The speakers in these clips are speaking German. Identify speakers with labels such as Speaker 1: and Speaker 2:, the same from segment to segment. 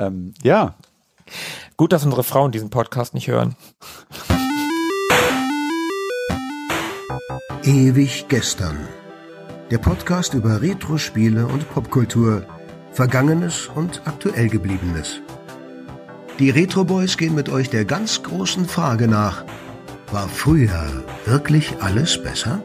Speaker 1: Ähm, ja.
Speaker 2: Gut, dass unsere Frauen diesen Podcast nicht hören.
Speaker 3: Ewig gestern. Der Podcast über Retro-Spiele und Popkultur, Vergangenes und aktuell gebliebenes. Die Retro Boys gehen mit euch der ganz großen Frage nach: War früher wirklich alles besser?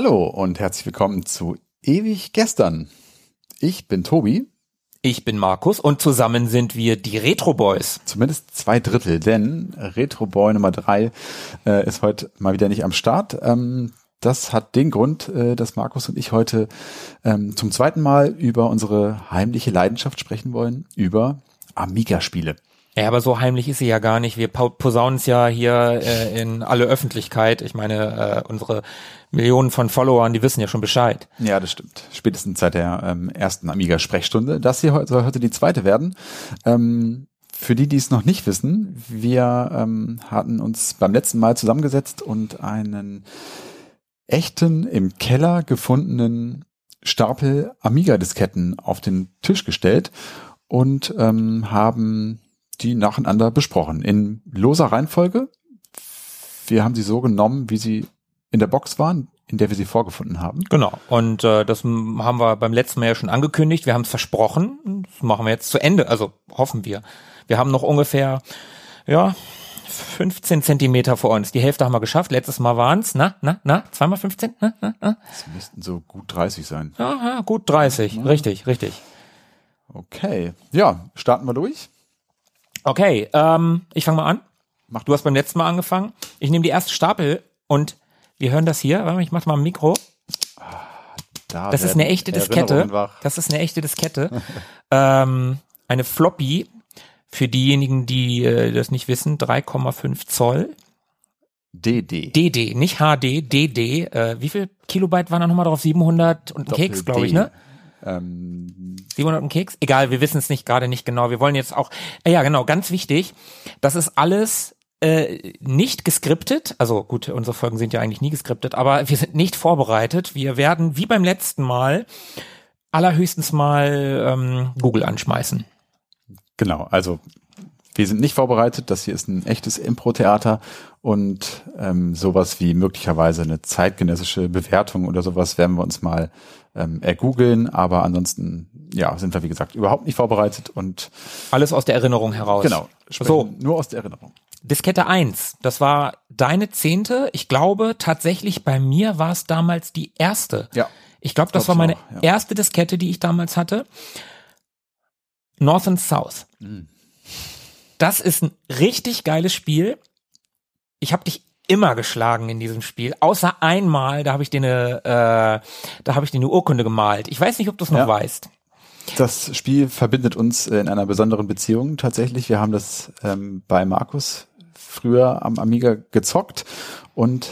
Speaker 1: Hallo und herzlich willkommen zu Ewig gestern. Ich bin Tobi.
Speaker 2: Ich bin Markus und zusammen sind wir die Retro Boys.
Speaker 1: Zumindest zwei Drittel, denn Retro Boy Nummer drei äh, ist heute mal wieder nicht am Start. Ähm, das hat den Grund, äh, dass Markus und ich heute ähm, zum zweiten Mal über unsere heimliche Leidenschaft sprechen wollen, über Amiga-Spiele.
Speaker 2: Ja, aber so heimlich ist sie ja gar nicht. Wir posaunen es ja hier äh, in alle Öffentlichkeit. Ich meine, äh, unsere Millionen von Followern, die wissen ja schon Bescheid.
Speaker 1: Ja, das stimmt. Spätestens seit der ähm, ersten Amiga-Sprechstunde. Das hier soll heute die zweite werden. Ähm, für die, die es noch nicht wissen, wir ähm, hatten uns beim letzten Mal zusammengesetzt und einen echten im Keller gefundenen Stapel Amiga-Disketten auf den Tisch gestellt und ähm, haben die nacheinander besprochen. In loser Reihenfolge. Wir haben sie so genommen, wie sie in der Box waren, in der wir sie vorgefunden haben.
Speaker 2: Genau. Und äh, das haben wir beim letzten Mal ja schon angekündigt. Wir haben es versprochen. Das machen wir jetzt zu Ende. Also hoffen wir. Wir haben noch ungefähr, ja, 15 Zentimeter vor uns. Die Hälfte haben wir geschafft. Letztes Mal waren es, na, na, na, zweimal 15? Na, na, na.
Speaker 1: Das müssten so gut 30 sein.
Speaker 2: Aha, gut 30. Ja. Richtig, richtig.
Speaker 1: Okay. Ja, starten wir durch.
Speaker 2: Okay, ähm, ich fange mal an. Mach du hast beim letzten Mal angefangen. Ich nehme die erste Stapel und wir hören das hier. Warte, ich mach mal ein Mikro. Da das ist eine echte Diskette. Das ist eine echte Diskette. ähm, eine Floppy. Für diejenigen, die äh, das nicht wissen, 3,5 Zoll.
Speaker 1: DD.
Speaker 2: DD, nicht HD, DD. Äh, wie viel Kilobyte waren da nochmal drauf? 700 und ein Keks, glaube ich, ne? Ähm, 700 und Keks? Egal, wir wissen es nicht gerade nicht genau. Wir wollen jetzt auch, äh, ja genau, ganz wichtig, das ist alles äh, nicht geskriptet, also gut, unsere Folgen sind ja eigentlich nie geskriptet, aber wir sind nicht vorbereitet. Wir werden wie beim letzten Mal allerhöchstens mal ähm, Google anschmeißen.
Speaker 1: Genau, also wir sind nicht vorbereitet. Das hier ist ein echtes Impro-Theater und ähm, sowas wie möglicherweise eine zeitgenössische Bewertung oder sowas werden wir uns mal ähm, ergoogeln. Aber ansonsten, ja, sind wir wie gesagt überhaupt nicht vorbereitet und
Speaker 2: alles aus der Erinnerung heraus.
Speaker 1: Genau, so nur aus der Erinnerung.
Speaker 2: Diskette 1, das war deine zehnte. Ich glaube tatsächlich bei mir war es damals die erste.
Speaker 1: Ja.
Speaker 2: Ich glaube, das glaub war meine auch, ja. erste Diskette, die ich damals hatte. North and South. Mhm. Das ist ein richtig geiles Spiel. Ich habe dich immer geschlagen in diesem Spiel, außer einmal, da habe ich dir eine, äh, da habe ich dir eine Urkunde gemalt. Ich weiß nicht, ob du es noch ja. weißt.
Speaker 1: Das Spiel verbindet uns in einer besonderen Beziehung tatsächlich. Wir haben das ähm, bei Markus früher am Amiga gezockt und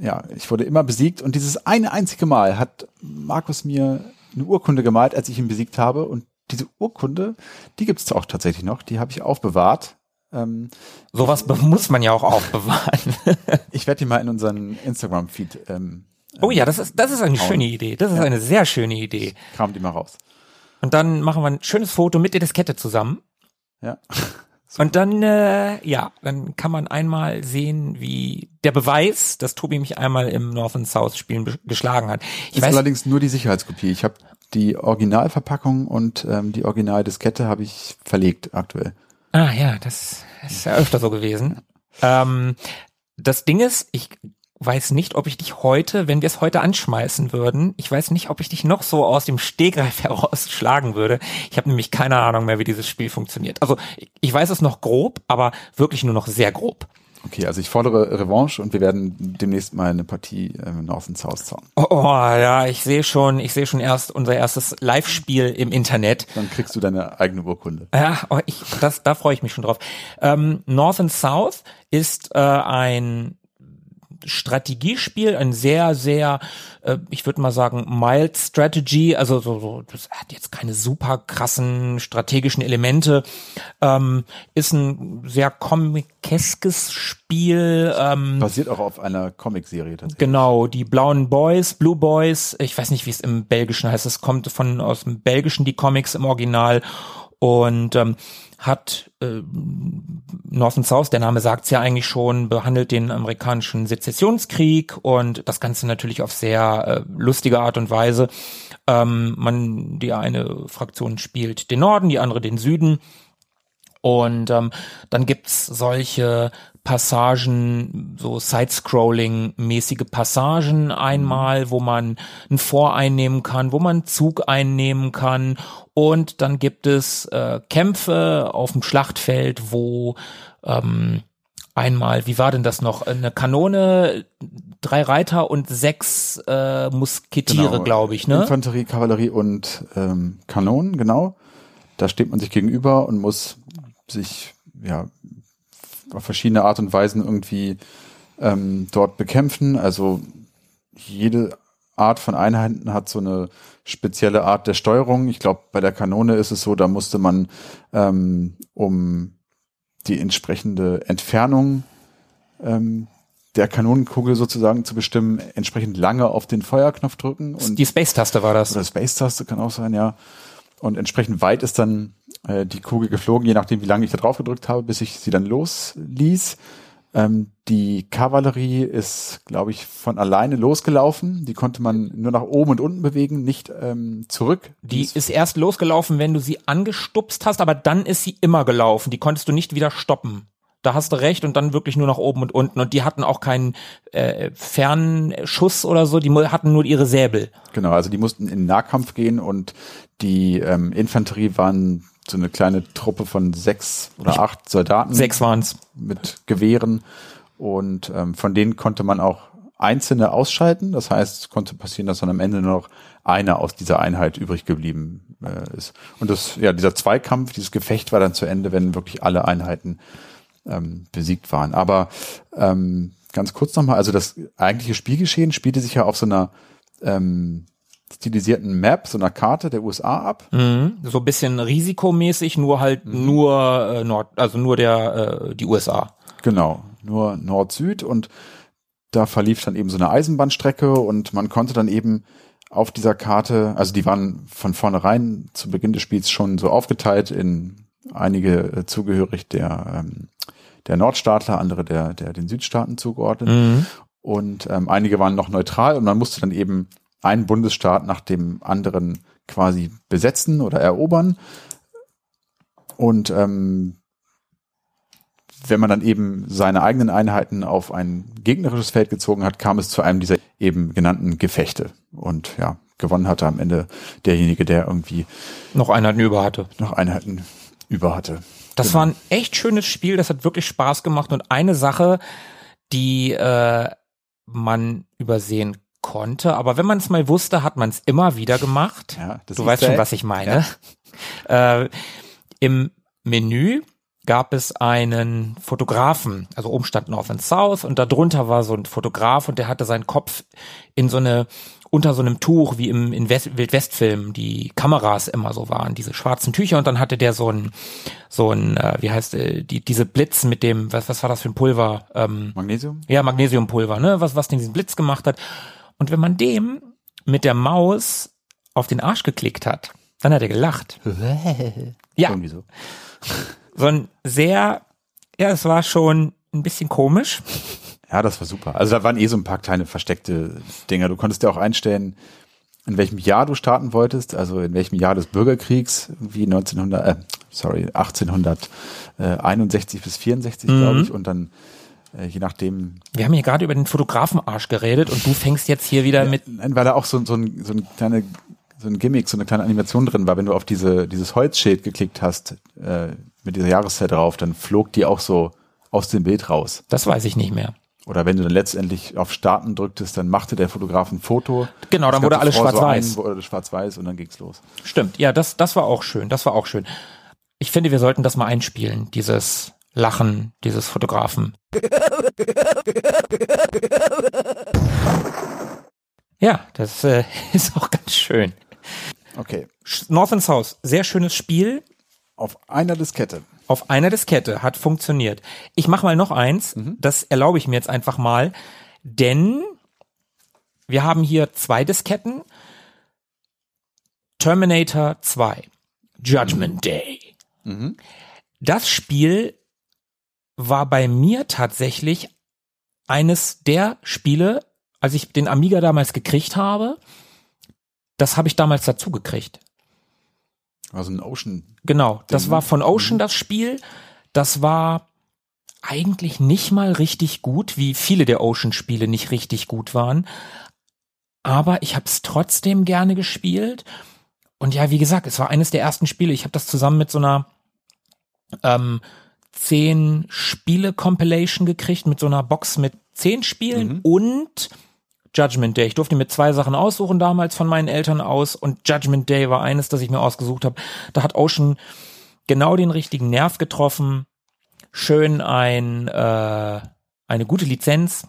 Speaker 1: ja, ich wurde immer besiegt und dieses eine einzige Mal hat Markus mir eine Urkunde gemalt, als ich ihn besiegt habe und diese Urkunde, die gibt es auch tatsächlich noch, die habe ich aufbewahrt.
Speaker 2: Ähm, Sowas muss man ja auch aufbewahren.
Speaker 1: ich werde die mal in unseren Instagram-Feed. Ähm,
Speaker 2: oh ja, das ist, das ist eine hauen. schöne Idee. Das ist ja. eine sehr schöne Idee.
Speaker 1: Ich kram die mal raus.
Speaker 2: Und dann machen wir ein schönes Foto mit der Diskette zusammen.
Speaker 1: Ja.
Speaker 2: Und dann, äh, ja, dann kann man einmal sehen, wie der Beweis, dass Tobi mich einmal im North and South Spielen geschlagen hat.
Speaker 1: Ich ist weiß, allerdings nur die Sicherheitskopie. Ich habe die Originalverpackung und ähm, die Originaldiskette habe ich verlegt aktuell.
Speaker 2: Ah ja, das ist ja öfter so gewesen. Ähm, das Ding ist, ich weiß nicht, ob ich dich heute, wenn wir es heute anschmeißen würden, ich weiß nicht, ob ich dich noch so aus dem Stegreif herausschlagen würde. Ich habe nämlich keine Ahnung mehr, wie dieses Spiel funktioniert. Also ich weiß es noch grob, aber wirklich nur noch sehr grob.
Speaker 1: Okay, also ich fordere Revanche und wir werden demnächst mal eine Partie ähm, North and South zocken.
Speaker 2: Oh, oh, ja, ich sehe schon, ich sehe schon erst unser erstes Live-Spiel im Internet.
Speaker 1: Dann kriegst du deine eigene Urkunde.
Speaker 2: Ja, oh, ich, das, da freue ich mich schon drauf. Ähm, North and South ist äh, ein Strategiespiel, ein sehr, sehr, äh, ich würde mal sagen, mild Strategy, also so, so, das hat jetzt keine super krassen strategischen Elemente, ähm, ist ein sehr comiceskes Spiel. Ähm,
Speaker 1: Basiert auch auf einer Comicserie
Speaker 2: tatsächlich. Genau, die blauen Boys, Blue Boys, ich weiß nicht, wie es im Belgischen heißt, es kommt von aus dem Belgischen die Comics im Original und ähm, hat äh, North and South, der Name sagt's ja eigentlich schon, behandelt den amerikanischen Sezessionskrieg und das Ganze natürlich auf sehr äh, lustige Art und Weise. Ähm, man, die eine Fraktion spielt den Norden, die andere den Süden. Und ähm, dann gibt's solche Passagen, so Side-Scrolling-mäßige Passagen einmal, wo man ein Vor einnehmen kann, wo man Zug einnehmen kann und dann gibt es äh, Kämpfe auf dem Schlachtfeld, wo ähm, einmal, wie war denn das noch? Eine Kanone, drei Reiter und sechs äh, Musketiere, genau. glaube ich, ne?
Speaker 1: Infanterie, Kavallerie und ähm, Kanonen, genau. Da steht man sich gegenüber und muss sich ja auf verschiedene Art und Weisen irgendwie ähm, dort bekämpfen. Also jede Art von Einheiten hat so eine spezielle Art der Steuerung. Ich glaube, bei der Kanone ist es so, da musste man ähm, um die entsprechende Entfernung ähm, der Kanonenkugel sozusagen zu bestimmen, entsprechend lange auf den Feuerknopf drücken.
Speaker 2: Und die Space-Taste war das.
Speaker 1: Oder Space-Taste kann auch sein, ja. Und entsprechend weit ist dann äh, die Kugel geflogen, je nachdem, wie lange ich da drauf gedrückt habe, bis ich sie dann losließ. Ähm, die Kavallerie ist, glaube ich, von alleine losgelaufen. Die konnte man nur nach oben und unten bewegen, nicht ähm, zurück.
Speaker 2: Die ist erst losgelaufen, wenn du sie angestupst hast, aber dann ist sie immer gelaufen. Die konntest du nicht wieder stoppen. Da hast du recht und dann wirklich nur nach oben und unten. Und die hatten auch keinen äh, Fernschuss oder so, die hatten nur ihre Säbel.
Speaker 1: Genau, also die mussten in Nahkampf gehen und die ähm, Infanterie waren so eine kleine Truppe von sechs oder acht Soldaten.
Speaker 2: Sechs waren's
Speaker 1: Mit Gewehren. Und ähm, von denen konnte man auch einzelne ausschalten. Das heißt, es konnte passieren, dass dann am Ende nur noch einer aus dieser Einheit übrig geblieben äh, ist. Und das, ja, dieser Zweikampf, dieses Gefecht war dann zu Ende, wenn wirklich alle Einheiten ähm, besiegt waren. Aber ähm, ganz kurz nochmal, also das eigentliche Spielgeschehen spielte sich ja auf so einer ähm, stilisierten Map, so einer Karte der USA ab.
Speaker 2: Mhm. So ein bisschen risikomäßig, nur halt mhm. nur äh, Nord, also nur der äh, die USA.
Speaker 1: Genau, nur Nord-Süd und da verlief dann eben so eine Eisenbahnstrecke und man konnte dann eben auf dieser Karte, also die waren von vornherein zu Beginn des Spiels schon so aufgeteilt in einige äh, zugehörig der ähm, der Nordstaatler, andere der der den Südstaaten zugeordnet mhm. und ähm, einige waren noch neutral und man musste dann eben einen Bundesstaat nach dem anderen quasi besetzen oder erobern. Und ähm, wenn man dann eben seine eigenen Einheiten auf ein gegnerisches Feld gezogen hat, kam es zu einem dieser eben genannten Gefechte. Und ja, gewonnen hatte am Ende derjenige, der irgendwie
Speaker 2: noch Einheiten über hatte.
Speaker 1: Noch Einheiten über hatte.
Speaker 2: Das genau. war ein echt schönes Spiel, das hat wirklich Spaß gemacht. Und eine Sache, die äh, man übersehen konnte, aber wenn man es mal wusste, hat man es immer wieder gemacht. Ja, du weißt schon, was ich meine. Ja. Äh, Im Menü gab es einen Fotografen, also oben stand North and South und darunter war so ein Fotograf und der hatte seinen Kopf in so eine unter so einem Tuch, wie im in West, Wildwestfilm die Kameras immer so waren, diese schwarzen Tücher und dann hatte der so ein so ein äh, wie heißt äh, die diese Blitz mit dem was was war das für ein Pulver
Speaker 1: ähm, Magnesium
Speaker 2: ja Magnesiumpulver ne was was den diesen Blitz gemacht hat und wenn man dem mit der Maus auf den Arsch geklickt hat, dann hat er gelacht. ja. Irgendwie so. so ein sehr, ja, es war schon ein bisschen komisch.
Speaker 1: Ja, das war super. Also da waren eh so ein paar kleine versteckte Dinger. Du konntest ja auch einstellen, in welchem Jahr du starten wolltest, also in welchem Jahr des Bürgerkriegs, wie 1900, äh, sorry, 1861 bis 64, mhm. glaube ich, und dann je nachdem.
Speaker 2: Wir haben hier gerade über den Fotografenarsch geredet und du fängst jetzt hier wieder mit.
Speaker 1: Nein, weil da auch so, so, ein, so ein kleine so ein Gimmick, so eine kleine Animation drin war, wenn du auf diese dieses Holzschild geklickt hast äh, mit dieser Jahreszeit drauf, dann flog die auch so aus dem Bild raus.
Speaker 2: Das weiß ich nicht mehr.
Speaker 1: Oder wenn du dann letztendlich auf Starten drücktest, dann machte der Fotograf ein Foto.
Speaker 2: Genau, dann wurde alles schwarz-weiß.
Speaker 1: So wurde schwarz-weiß und dann ging's los.
Speaker 2: Stimmt, ja, das, das war auch schön, das war auch schön. Ich finde, wir sollten das mal einspielen, dieses Lachen dieses Fotografen. Ja, das äh, ist auch ganz schön.
Speaker 1: Okay.
Speaker 2: North and South, sehr schönes Spiel.
Speaker 1: Auf einer Diskette.
Speaker 2: Auf einer Diskette hat funktioniert. Ich mache mal noch eins, mhm. das erlaube ich mir jetzt einfach mal, denn wir haben hier zwei Disketten. Terminator 2, Judgment. Day. Mhm. Das Spiel war bei mir tatsächlich eines der Spiele, als ich den Amiga damals gekriegt habe, das habe ich damals dazu gekriegt.
Speaker 1: Also ein Ocean.
Speaker 2: Genau, das war von Ocean mhm. das Spiel. Das war eigentlich nicht mal richtig gut, wie viele der Ocean-Spiele nicht richtig gut waren. Aber ich habe es trotzdem gerne gespielt. Und ja, wie gesagt, es war eines der ersten Spiele. Ich habe das zusammen mit so einer ähm, zehn Spiele-Compilation gekriegt, mit so einer Box mit zehn Spielen mhm. und Judgment Day. Ich durfte mir zwei Sachen aussuchen damals von meinen Eltern aus und Judgment Day war eines, das ich mir ausgesucht habe. Da hat Ocean genau den richtigen Nerv getroffen. Schön ein äh, eine gute Lizenz.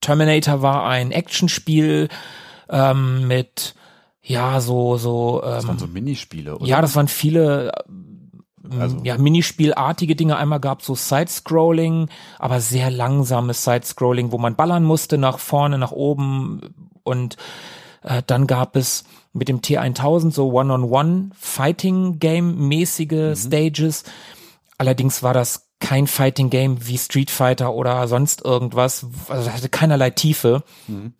Speaker 2: Terminator war ein Actionspiel ähm, mit ja so so
Speaker 1: ähm, das waren so Minispiele
Speaker 2: oder? ja das waren viele also. ja, Minispielartige Dinge. Einmal gab so Side-Scrolling, aber sehr langsames Side-Scrolling, wo man ballern musste nach vorne, nach oben und äh, dann gab es mit dem T1000 so One-on-One Fighting Game mäßige mhm. Stages. Allerdings war das kein Fighting Game wie Street Fighter oder sonst irgendwas, also hatte keinerlei Tiefe. Mhm.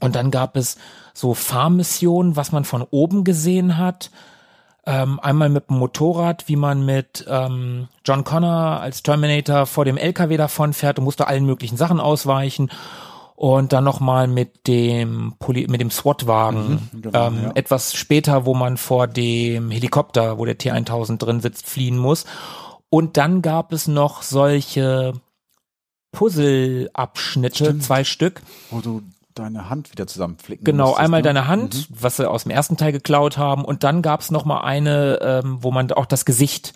Speaker 2: Und dann gab es so Farm-Missionen, was man von oben gesehen hat ähm, einmal mit dem Motorrad, wie man mit ähm, John Connor als Terminator vor dem LKW davon fährt und musste allen möglichen Sachen ausweichen. Und dann nochmal mit dem Poli mit dem SWAT-Wagen. Mhm, genau, ähm, ja. Etwas später, wo man vor dem Helikopter, wo der T1000 drin sitzt, fliehen muss. Und dann gab es noch solche Puzzle-Abschnitte, zwei Stück.
Speaker 1: Wo du deine Hand wieder zusammenflicken.
Speaker 2: Genau, musstest, einmal ne? deine Hand, mhm. was sie aus dem ersten Teil geklaut haben, und dann gab's noch mal eine, ähm, wo man auch das Gesicht,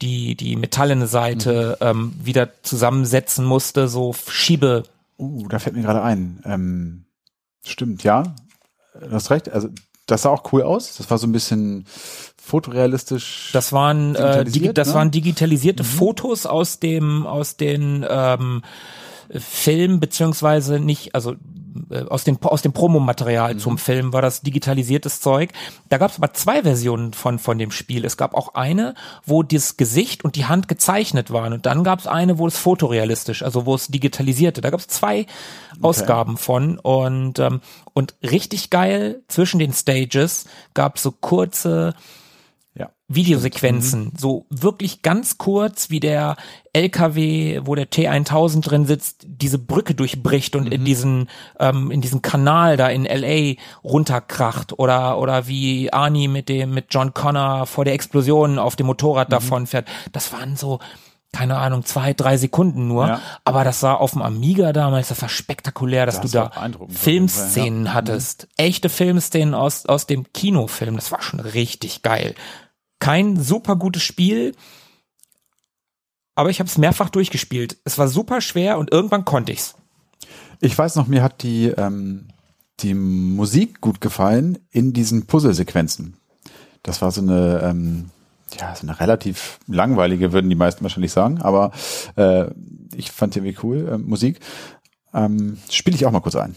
Speaker 2: die die metallene Seite mhm. ähm, wieder zusammensetzen musste, so Schiebe.
Speaker 1: Uh, da fällt mir gerade ein. Ähm, stimmt, ja, du hast recht. Also das sah auch cool aus. Das war so ein bisschen fotorealistisch.
Speaker 2: Das waren äh, digi das ne? waren digitalisierte mhm. Fotos aus dem aus den ähm, Film beziehungsweise nicht, also äh, aus, den, aus dem Promomaterial mhm. zum Film war das digitalisiertes Zeug. Da gab es aber zwei Versionen von, von dem Spiel. Es gab auch eine, wo das Gesicht und die Hand gezeichnet waren. Und dann gab es eine, wo es fotorealistisch, also wo es digitalisierte. Da gab es zwei okay. Ausgaben von. Und, ähm, und richtig geil zwischen den Stages gab es so kurze Videosequenzen, mhm. so wirklich ganz kurz, wie der LKW, wo der T1000 drin sitzt, diese Brücke durchbricht und mhm. in diesen ähm, in diesen Kanal da in LA runterkracht oder oder wie Arnie mit dem mit John Connor vor der Explosion auf dem Motorrad mhm. davon fährt. Das waren so keine Ahnung, zwei, drei Sekunden nur. Ja. Aber das war auf dem Amiga damals, das war spektakulär, dass das du da Filmszenen ja. Mhm. hattest. Echte Filmszenen aus, aus dem Kinofilm. Das war schon richtig geil. Kein super gutes Spiel, aber ich habe es mehrfach durchgespielt. Es war super schwer und irgendwann konnte ich's.
Speaker 1: Ich weiß noch, mir hat die ähm, die Musik gut gefallen in diesen Puzzlesequenzen. Das war so eine ähm, ja so eine relativ langweilige, würden die meisten wahrscheinlich sagen, aber äh, ich fand die irgendwie cool äh, Musik. Ähm, Spiele ich auch mal kurz ein.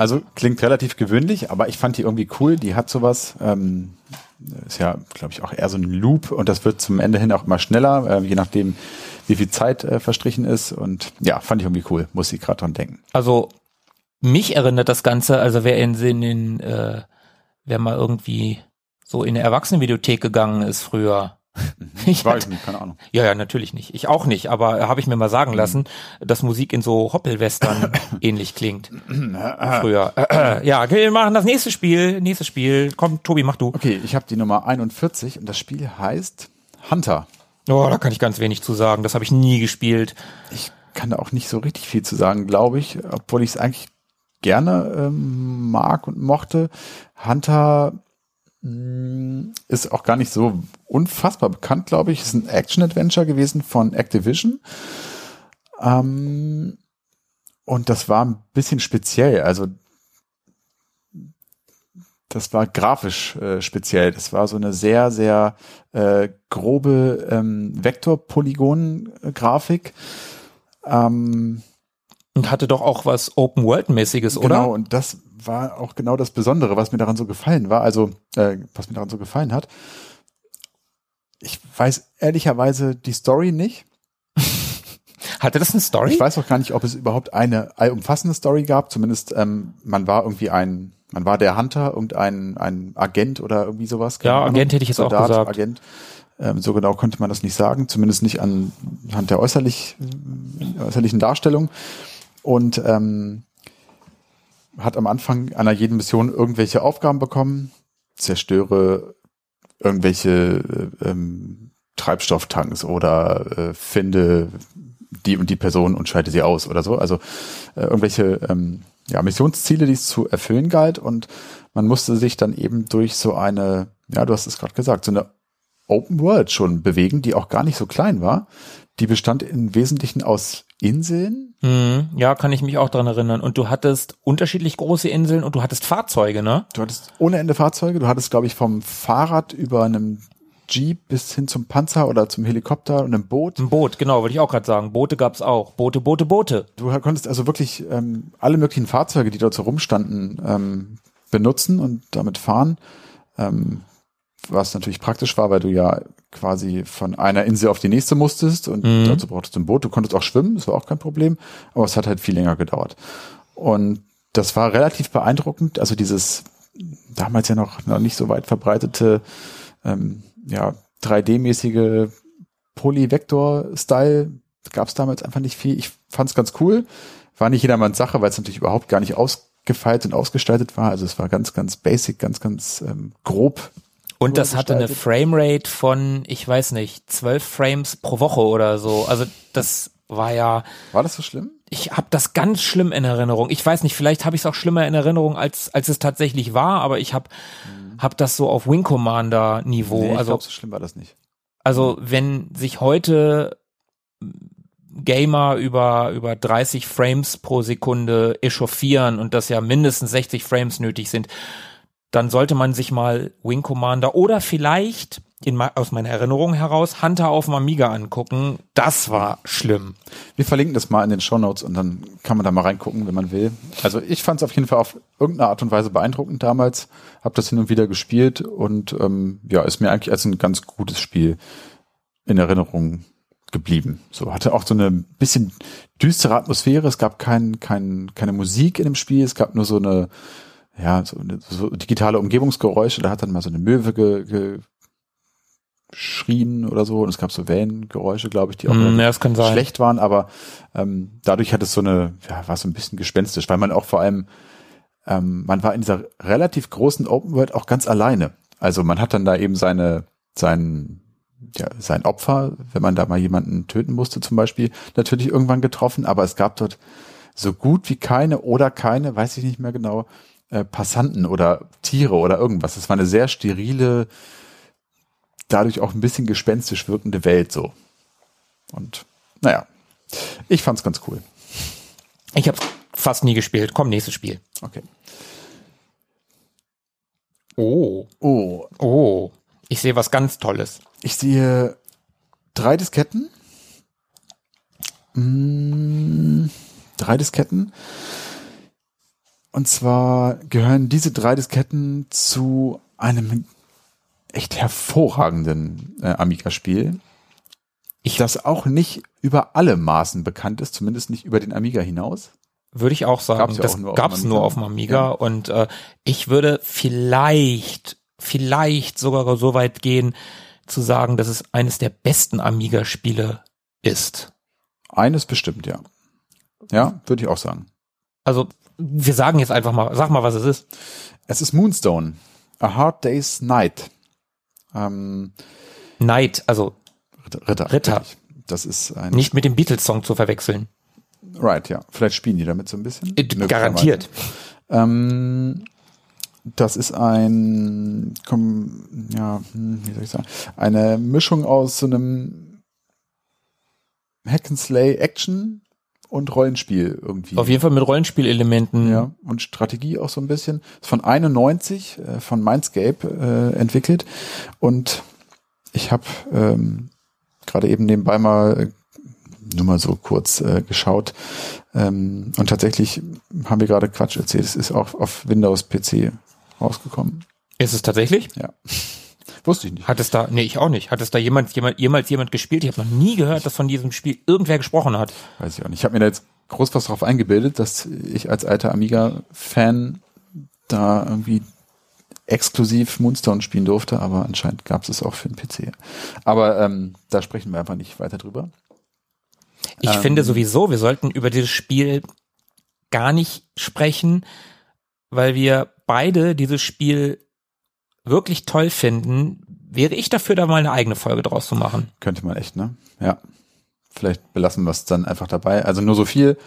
Speaker 1: Also klingt relativ gewöhnlich, aber ich fand die irgendwie cool. Die hat sowas, ähm, ist ja, glaube ich, auch eher so ein Loop und das wird zum Ende hin auch immer schneller, äh, je nachdem, wie viel Zeit äh, verstrichen ist. Und ja, fand ich irgendwie cool, muss ich gerade dran denken.
Speaker 2: Also mich erinnert das Ganze, also wer in, in, in äh, wer mal irgendwie so in eine Erwachsenenvideothek gegangen ist früher, Ich weiß nicht, keine Ahnung. Ja, ja, natürlich nicht. Ich auch nicht, aber habe ich mir mal sagen lassen, dass Musik in so Hoppelwestern ähnlich klingt. Früher. ja, okay, wir machen das nächste Spiel. Nächstes Spiel. Komm, Tobi, mach du.
Speaker 1: Okay, ich habe die Nummer 41 und das Spiel heißt Hunter.
Speaker 2: Oh, da kann ich ganz wenig zu sagen. Das habe ich nie gespielt.
Speaker 1: Ich kann da auch nicht so richtig viel zu sagen, glaube ich, obwohl ich es eigentlich gerne ähm, mag und mochte. Hunter ist auch gar nicht so unfassbar bekannt, glaube ich. Ist ein Action-Adventure gewesen von Activision. Ähm, und das war ein bisschen speziell. Also das war grafisch äh, speziell. Das war so eine sehr, sehr äh, grobe ähm, Vektor-Polygon-Grafik. Ähm,
Speaker 2: und hatte doch auch was Open-World-mäßiges,
Speaker 1: oder? Genau, und das war auch genau das Besondere, was mir daran so gefallen war, also äh, was mir daran so gefallen hat. Ich weiß ehrlicherweise die Story nicht.
Speaker 2: Hatte das eine Story?
Speaker 1: Ich weiß auch gar nicht, ob es überhaupt eine allumfassende Story gab. Zumindest ähm, man war irgendwie ein, man war der Hunter, irgendein ein Agent oder irgendwie sowas.
Speaker 2: Ja, Ahnung. Agent hätte ich jetzt Soldat, auch gesagt.
Speaker 1: Agent. Ähm, so genau konnte man das nicht sagen, zumindest nicht anhand der äußerlich, äußerlichen Darstellung. Und ähm, hat am Anfang einer jeden Mission irgendwelche Aufgaben bekommen, zerstöre irgendwelche äh, ähm, Treibstofftanks oder äh, finde die und die Person und schalte sie aus oder so. Also äh, irgendwelche ähm, ja, Missionsziele, die es zu erfüllen galt und man musste sich dann eben durch so eine, ja, du hast es gerade gesagt, so eine Open World schon bewegen, die auch gar nicht so klein war. Die bestand im Wesentlichen aus Inseln.
Speaker 2: Mhm, ja, kann ich mich auch dran erinnern. Und du hattest unterschiedlich große Inseln und du hattest Fahrzeuge, ne?
Speaker 1: Du hattest ohne Ende Fahrzeuge. Du hattest, glaube ich, vom Fahrrad über einem Jeep bis hin zum Panzer oder zum Helikopter und einem Boot.
Speaker 2: Ein Boot, genau, wollte ich auch gerade sagen. Boote gab's auch. Boote, Boote, Boote.
Speaker 1: Du konntest also wirklich ähm, alle möglichen Fahrzeuge, die dort so rumstanden, ähm, benutzen und damit fahren. Ähm, was natürlich praktisch war, weil du ja quasi von einer Insel auf die nächste musstest und mhm. dazu brauchtest du ein Boot. Du konntest auch schwimmen, das war auch kein Problem, aber es hat halt viel länger gedauert. Und das war relativ beeindruckend. Also dieses damals ja noch, noch nicht so weit verbreitete, ähm, ja, 3D-mäßige Polyvektor-Style gab es damals einfach nicht viel. Ich fand es ganz cool. War nicht jedermanns Sache, weil es natürlich überhaupt gar nicht ausgefeilt und ausgestaltet war. Also es war ganz, ganz basic, ganz, ganz ähm, grob
Speaker 2: und das hatte eine Framerate von, ich weiß nicht, zwölf Frames pro Woche oder so. Also das war ja.
Speaker 1: War das so schlimm?
Speaker 2: Ich habe das ganz schlimm in Erinnerung. Ich weiß nicht, vielleicht habe ich es auch schlimmer in Erinnerung, als als es tatsächlich war, aber ich habe mhm. hab das so auf Wing Commander Niveau. Nee, ich
Speaker 1: also so schlimm war das nicht.
Speaker 2: Also wenn sich heute Gamer über über 30 Frames pro Sekunde echauffieren und das ja mindestens 60 Frames nötig sind, dann sollte man sich mal Wing Commander oder vielleicht in, aus meiner Erinnerung heraus Hunter auf dem Amiga angucken. Das war schlimm.
Speaker 1: Wir verlinken das mal in den Show Notes und dann kann man da mal reingucken, wenn man will. Also ich fand es auf jeden Fall auf irgendeine Art und Weise beeindruckend damals. Hab das hin und wieder gespielt und ähm, ja, ist mir eigentlich als ein ganz gutes Spiel in Erinnerung geblieben. So hatte auch so eine bisschen düstere Atmosphäre. Es gab kein, kein, keine Musik in dem Spiel. Es gab nur so eine ja, so, so digitale Umgebungsgeräusche, da hat dann mal so eine Möwe ge, geschrien oder so. Und es gab so Wellengeräusche, glaube ich, die auch
Speaker 2: mm, ja,
Speaker 1: schlecht waren, aber ähm, dadurch hat es so eine, ja, war so ein bisschen gespenstisch, weil man auch vor allem, ähm, man war in dieser relativ großen Open World auch ganz alleine. Also man hat dann da eben seine, sein, ja, sein Opfer, wenn man da mal jemanden töten musste zum Beispiel, natürlich irgendwann getroffen, aber es gab dort so gut wie keine oder keine, weiß ich nicht mehr genau, äh, Passanten oder Tiere oder irgendwas. Es war eine sehr sterile, dadurch auch ein bisschen gespenstisch wirkende Welt so. Und naja, ich fand's ganz cool.
Speaker 2: Ich habe fast nie gespielt. Komm, nächstes Spiel.
Speaker 1: Okay.
Speaker 2: Oh.
Speaker 1: Oh.
Speaker 2: Oh. Ich sehe was ganz Tolles.
Speaker 1: Ich sehe drei Disketten. Hm, drei Disketten. Und zwar gehören diese drei Disketten zu einem echt hervorragenden äh, Amiga-Spiel. Ich, das auch nicht über alle Maßen bekannt ist, zumindest nicht über den Amiga hinaus.
Speaker 2: Würde ich auch sagen. Gab's ja das gab es nur auf dem Amiga ja. und äh, ich würde vielleicht, vielleicht sogar so weit gehen, zu sagen, dass es eines der besten Amiga-Spiele ist.
Speaker 1: Eines bestimmt, ja. Ja, würde ich auch sagen.
Speaker 2: Also, wir sagen jetzt einfach mal, sag mal, was es ist.
Speaker 1: Es ist Moonstone. A Hard Day's Night. Ähm,
Speaker 2: Night, also
Speaker 1: Ritter.
Speaker 2: Ritter.
Speaker 1: Das ist ein.
Speaker 2: Nicht mit dem Beatles-Song zu verwechseln.
Speaker 1: Right, ja. Vielleicht spielen die damit so ein bisschen.
Speaker 2: Äh, garantiert.
Speaker 1: Ähm, das ist ein, komm, ja, hm, wie soll ich sagen, eine Mischung aus so einem Hack'n'Slay Action und Rollenspiel irgendwie.
Speaker 2: Auf jeden Fall mit Rollenspielelementen.
Speaker 1: Ja, und Strategie auch so ein bisschen. Ist von 91 äh, von Mindscape äh, entwickelt und ich habe ähm, gerade eben nebenbei mal äh, nur mal so kurz äh, geschaut ähm, und tatsächlich haben wir gerade Quatsch erzählt. Es ist auch auf Windows PC rausgekommen.
Speaker 2: Ist es tatsächlich?
Speaker 1: Ja. Wusste ich nicht.
Speaker 2: Hat es da, nee, ich auch nicht. Hat es da jemand, jemand, jemals jemand gespielt? Ich habe noch nie gehört, dass von diesem Spiel irgendwer gesprochen hat.
Speaker 1: Weiß ich auch nicht. Ich habe mir da jetzt groß was drauf eingebildet, dass ich als alter Amiga-Fan da irgendwie exklusiv Moonstone spielen durfte, aber anscheinend gab es es auch für den PC. Aber ähm, da sprechen wir einfach nicht weiter drüber.
Speaker 2: Ich ähm, finde sowieso, wir sollten über dieses Spiel gar nicht sprechen, weil wir beide dieses Spiel wirklich toll finden, wäre ich dafür, da mal eine eigene Folge draus zu machen.
Speaker 1: Könnte man echt, ne? Ja. Vielleicht belassen wir es dann einfach dabei. Also nur so viel.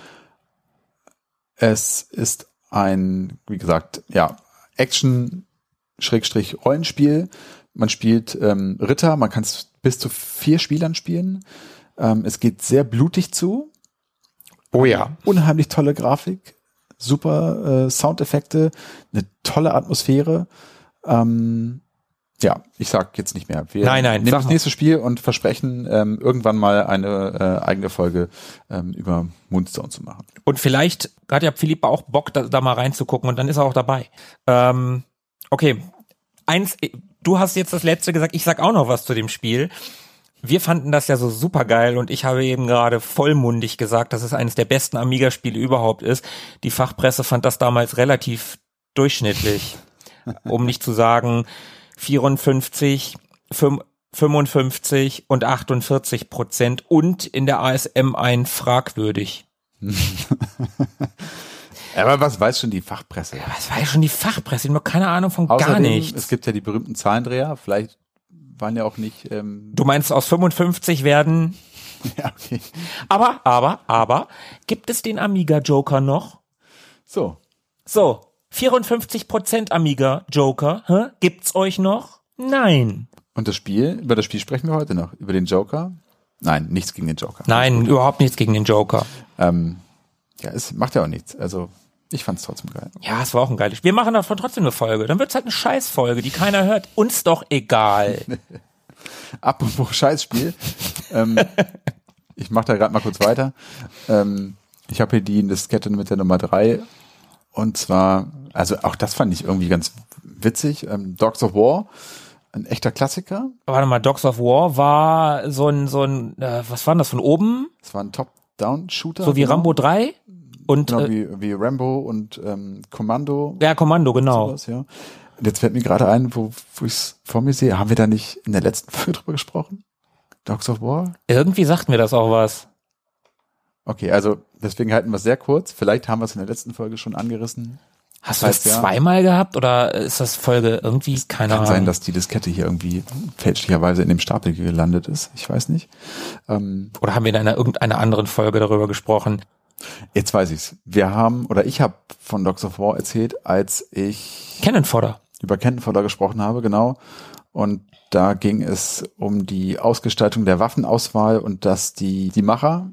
Speaker 1: Es ist ein, wie gesagt, ja, Action Schrägstrich Rollenspiel. Man spielt ähm, Ritter, man kann es bis zu vier Spielern spielen. Ähm, es geht sehr blutig zu.
Speaker 2: Oh ja.
Speaker 1: Unheimlich tolle Grafik, super äh, Soundeffekte, eine tolle Atmosphäre. Ähm, ja, ich sag jetzt nicht mehr.
Speaker 2: Wir nein, nein,
Speaker 1: nehmen das nächste Spiel und versprechen, ähm, irgendwann mal eine äh, eigene Folge ähm, über Moonstone zu machen.
Speaker 2: Und vielleicht hat ja Philipp auch Bock, da, da mal reinzugucken und dann ist er auch dabei. Ähm, okay, eins, du hast jetzt das letzte gesagt, ich sag auch noch was zu dem Spiel. Wir fanden das ja so super geil und ich habe eben gerade vollmundig gesagt, dass es eines der besten Amiga-Spiele überhaupt ist. Die Fachpresse fand das damals relativ durchschnittlich, um nicht zu sagen 54, 55 und 48 Prozent und in der ASM ein fragwürdig.
Speaker 1: Aber was weiß schon die Fachpresse?
Speaker 2: Ja, was weiß schon die Fachpresse? Ich habe keine Ahnung von Außerdem, gar nichts.
Speaker 1: Es gibt ja die berühmten Zahlendreher. Vielleicht waren ja auch nicht. Ähm
Speaker 2: du meinst, aus 55 werden.
Speaker 1: ja, okay.
Speaker 2: Aber, aber, aber, gibt es den Amiga Joker noch?
Speaker 1: So.
Speaker 2: So. 54% Amiga Joker, hä? Gibt's euch noch? Nein.
Speaker 1: Und das Spiel, über das Spiel sprechen wir heute noch. Über den Joker? Nein, nichts gegen den Joker.
Speaker 2: Nein, überhaupt nichts gegen den Joker.
Speaker 1: Ähm, ja, es macht ja auch nichts. Also ich fand's trotzdem geil.
Speaker 2: Ja, es war auch ein geiles Spiel. Wir machen davon trotzdem eine Folge. Dann wird's halt eine Scheißfolge, die keiner hört. Uns doch egal.
Speaker 1: Apropos Scheißspiel. ähm, ich mache da gerade mal kurz weiter. Ähm, ich habe hier die Diskette mit der Nummer drei und zwar, also auch das fand ich irgendwie ganz witzig. Ähm, Dogs of War, ein echter Klassiker.
Speaker 2: Warte mal, Dogs of War war so ein, so ein, äh, was war denn das von oben?
Speaker 1: Das war ein Top-Down-Shooter.
Speaker 2: So wie genau. Rambo 3? Und,
Speaker 1: genau, äh, wie, wie Rambo und ähm, Kommando.
Speaker 2: Ja, Kommando, genau. Sowas,
Speaker 1: ja. Und jetzt fällt mir gerade ein, wo, wo ich es vor mir sehe, haben wir da nicht in der letzten Folge drüber gesprochen? Dogs of War?
Speaker 2: Irgendwie sagt mir das auch was.
Speaker 1: Okay, also deswegen halten wir es sehr kurz. Vielleicht haben wir es in der letzten Folge schon angerissen.
Speaker 2: Hast du das, das zweimal gehabt oder ist das Folge irgendwie keine Ahnung?
Speaker 1: Kann sein, dass die Diskette hier irgendwie fälschlicherweise in dem Stapel gelandet ist. Ich weiß nicht.
Speaker 2: Ähm, oder haben wir in einer irgendeiner anderen Folge darüber gesprochen?
Speaker 1: Jetzt weiß ich's. Wir haben, oder ich habe von Dogs of War erzählt, als ich
Speaker 2: Cannon Fodder.
Speaker 1: über Cannon Fodder gesprochen habe, genau. Und da ging es um die Ausgestaltung der Waffenauswahl und dass die, die Macher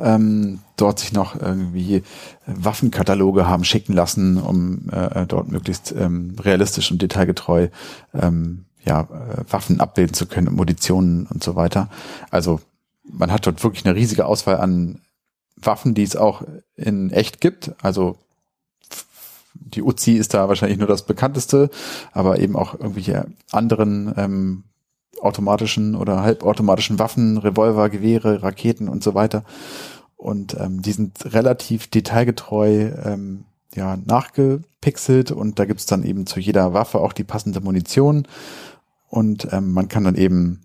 Speaker 1: ähm, dort sich noch irgendwie Waffenkataloge haben schicken lassen, um äh, dort möglichst ähm, realistisch und detailgetreu ähm, ja, äh, Waffen abbilden zu können, Munitionen und so weiter. Also man hat dort wirklich eine riesige Auswahl an Waffen, die es auch in echt gibt. Also die Uzi ist da wahrscheinlich nur das bekannteste, aber eben auch irgendwelche anderen ähm, automatischen oder halbautomatischen Waffen, Revolver, Gewehre, Raketen und so weiter. Und ähm, die sind relativ detailgetreu ähm, ja, nachgepixelt und da gibt's dann eben zu jeder Waffe auch die passende Munition und ähm, man kann dann eben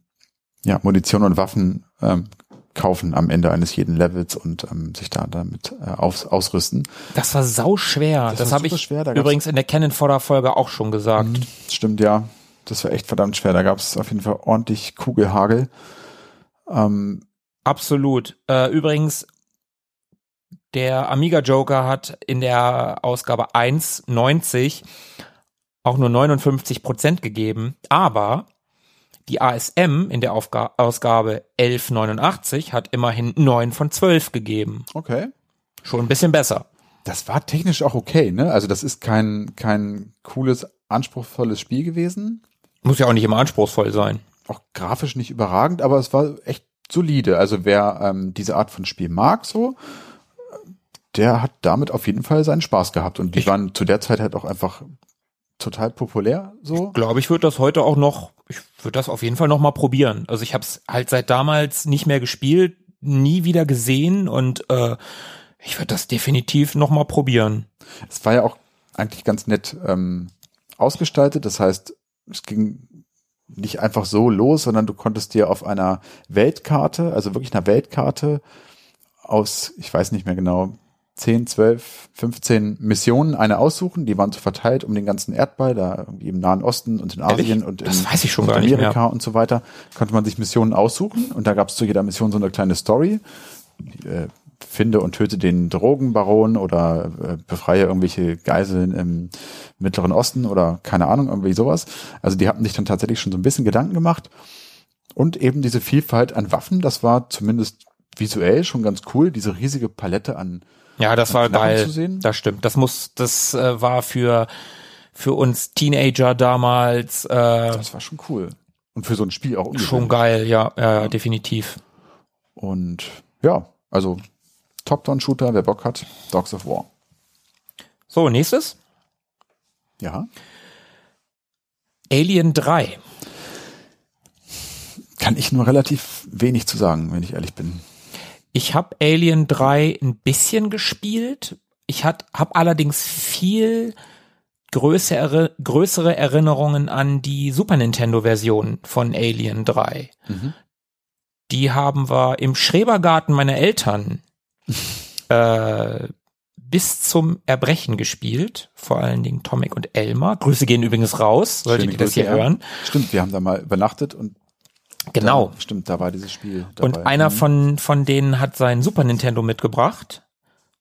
Speaker 1: ja Munition und Waffen ähm, kaufen am Ende eines jeden Levels und ähm, sich da damit äh, aus, ausrüsten.
Speaker 2: Das war sau schwer. Das, das habe ich schwer. Da übrigens in der Cannon Fodder Folge auch schon gesagt. Mhm,
Speaker 1: stimmt ja. Das war echt verdammt schwer. Da gab es auf jeden Fall ordentlich Kugelhagel.
Speaker 2: Ähm, Absolut. Äh, übrigens, der Amiga Joker hat in der Ausgabe 1,90 auch nur 59 Prozent gegeben, aber die ASM in der Aufga Ausgabe 1189 hat immerhin 9 von 12 gegeben.
Speaker 1: Okay.
Speaker 2: Schon ein bisschen besser.
Speaker 1: Das war technisch auch okay, ne? Also das ist kein, kein cooles, anspruchsvolles Spiel gewesen.
Speaker 2: Muss ja auch nicht immer anspruchsvoll sein.
Speaker 1: Auch grafisch nicht überragend, aber es war echt solide. Also wer ähm, diese Art von Spiel mag, so, der hat damit auf jeden Fall seinen Spaß gehabt. Und die ich waren zu der Zeit halt auch einfach total populär. So.
Speaker 2: Ich glaube, ich würde das heute auch noch, ich würde das auf jeden Fall noch mal probieren. Also ich habe es halt seit damals nicht mehr gespielt, nie wieder gesehen und äh, ich würde das definitiv noch mal probieren.
Speaker 1: Es war ja auch eigentlich ganz nett ähm, ausgestaltet. Das heißt, es ging nicht einfach so los, sondern du konntest dir auf einer Weltkarte, also wirklich einer Weltkarte aus, ich weiß nicht mehr genau, 10, 12, 15 Missionen eine aussuchen. Die waren so verteilt um den ganzen Erdball, da irgendwie im Nahen Osten und in Asien Ehrlich? und
Speaker 2: in
Speaker 1: Amerika und so weiter. Konnte man sich Missionen aussuchen und da gab es zu jeder Mission so eine kleine Story. Äh, finde und töte den Drogenbaron oder äh, befreie irgendwelche Geiseln im Mittleren Osten oder keine Ahnung, irgendwie sowas. Also die hatten sich dann tatsächlich schon so ein bisschen Gedanken gemacht. Und eben diese Vielfalt an Waffen, das war zumindest visuell schon ganz cool, diese riesige Palette an
Speaker 2: Ja, das war geil. Das stimmt. Das muss, das äh, war für, für uns Teenager damals. Äh,
Speaker 1: das war schon cool. Und für so ein Spiel auch
Speaker 2: Schon geil, ja, ja, ja, definitiv.
Speaker 1: Und ja, also Top-Down-Shooter, wer Bock hat, Dogs of War.
Speaker 2: So, nächstes.
Speaker 1: Ja.
Speaker 2: Alien 3.
Speaker 1: Kann ich nur relativ wenig zu sagen, wenn ich ehrlich bin.
Speaker 2: Ich habe Alien 3 ein bisschen gespielt. Ich habe allerdings viel größere, größere Erinnerungen an die Super Nintendo-Version von Alien 3. Mhm. Die haben wir im Schrebergarten meiner Eltern äh, bis zum Erbrechen gespielt, vor allen Dingen Tomek und Elmar. Grüße gehen übrigens raus, solltet ihr das hier hören.
Speaker 1: Stimmt, wir haben da mal übernachtet und
Speaker 2: Genau.
Speaker 1: Da, stimmt, da war dieses Spiel
Speaker 2: dabei. Und einer mhm. von, von denen hat sein Super Nintendo mitgebracht.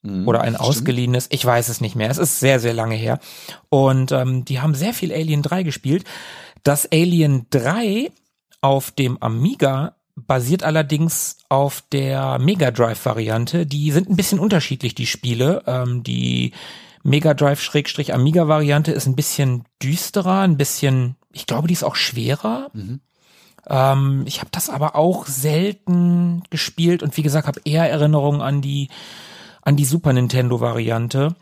Speaker 2: Mhm, oder ein ausgeliehenes, ich weiß es nicht mehr. Es ist sehr, sehr lange her. Und ähm, die haben sehr viel Alien 3 gespielt. Das Alien 3 auf dem Amiga basiert allerdings auf der Mega Drive Variante. Die sind ein bisschen unterschiedlich, die Spiele. Ähm, die Mega Drive Schrägstrich Amiga Variante ist ein bisschen düsterer, ein bisschen, ich glaube, die ist auch schwerer. Mhm. Ähm, ich habe das aber auch selten gespielt und wie gesagt, habe eher Erinnerungen an die an die Super Nintendo Variante.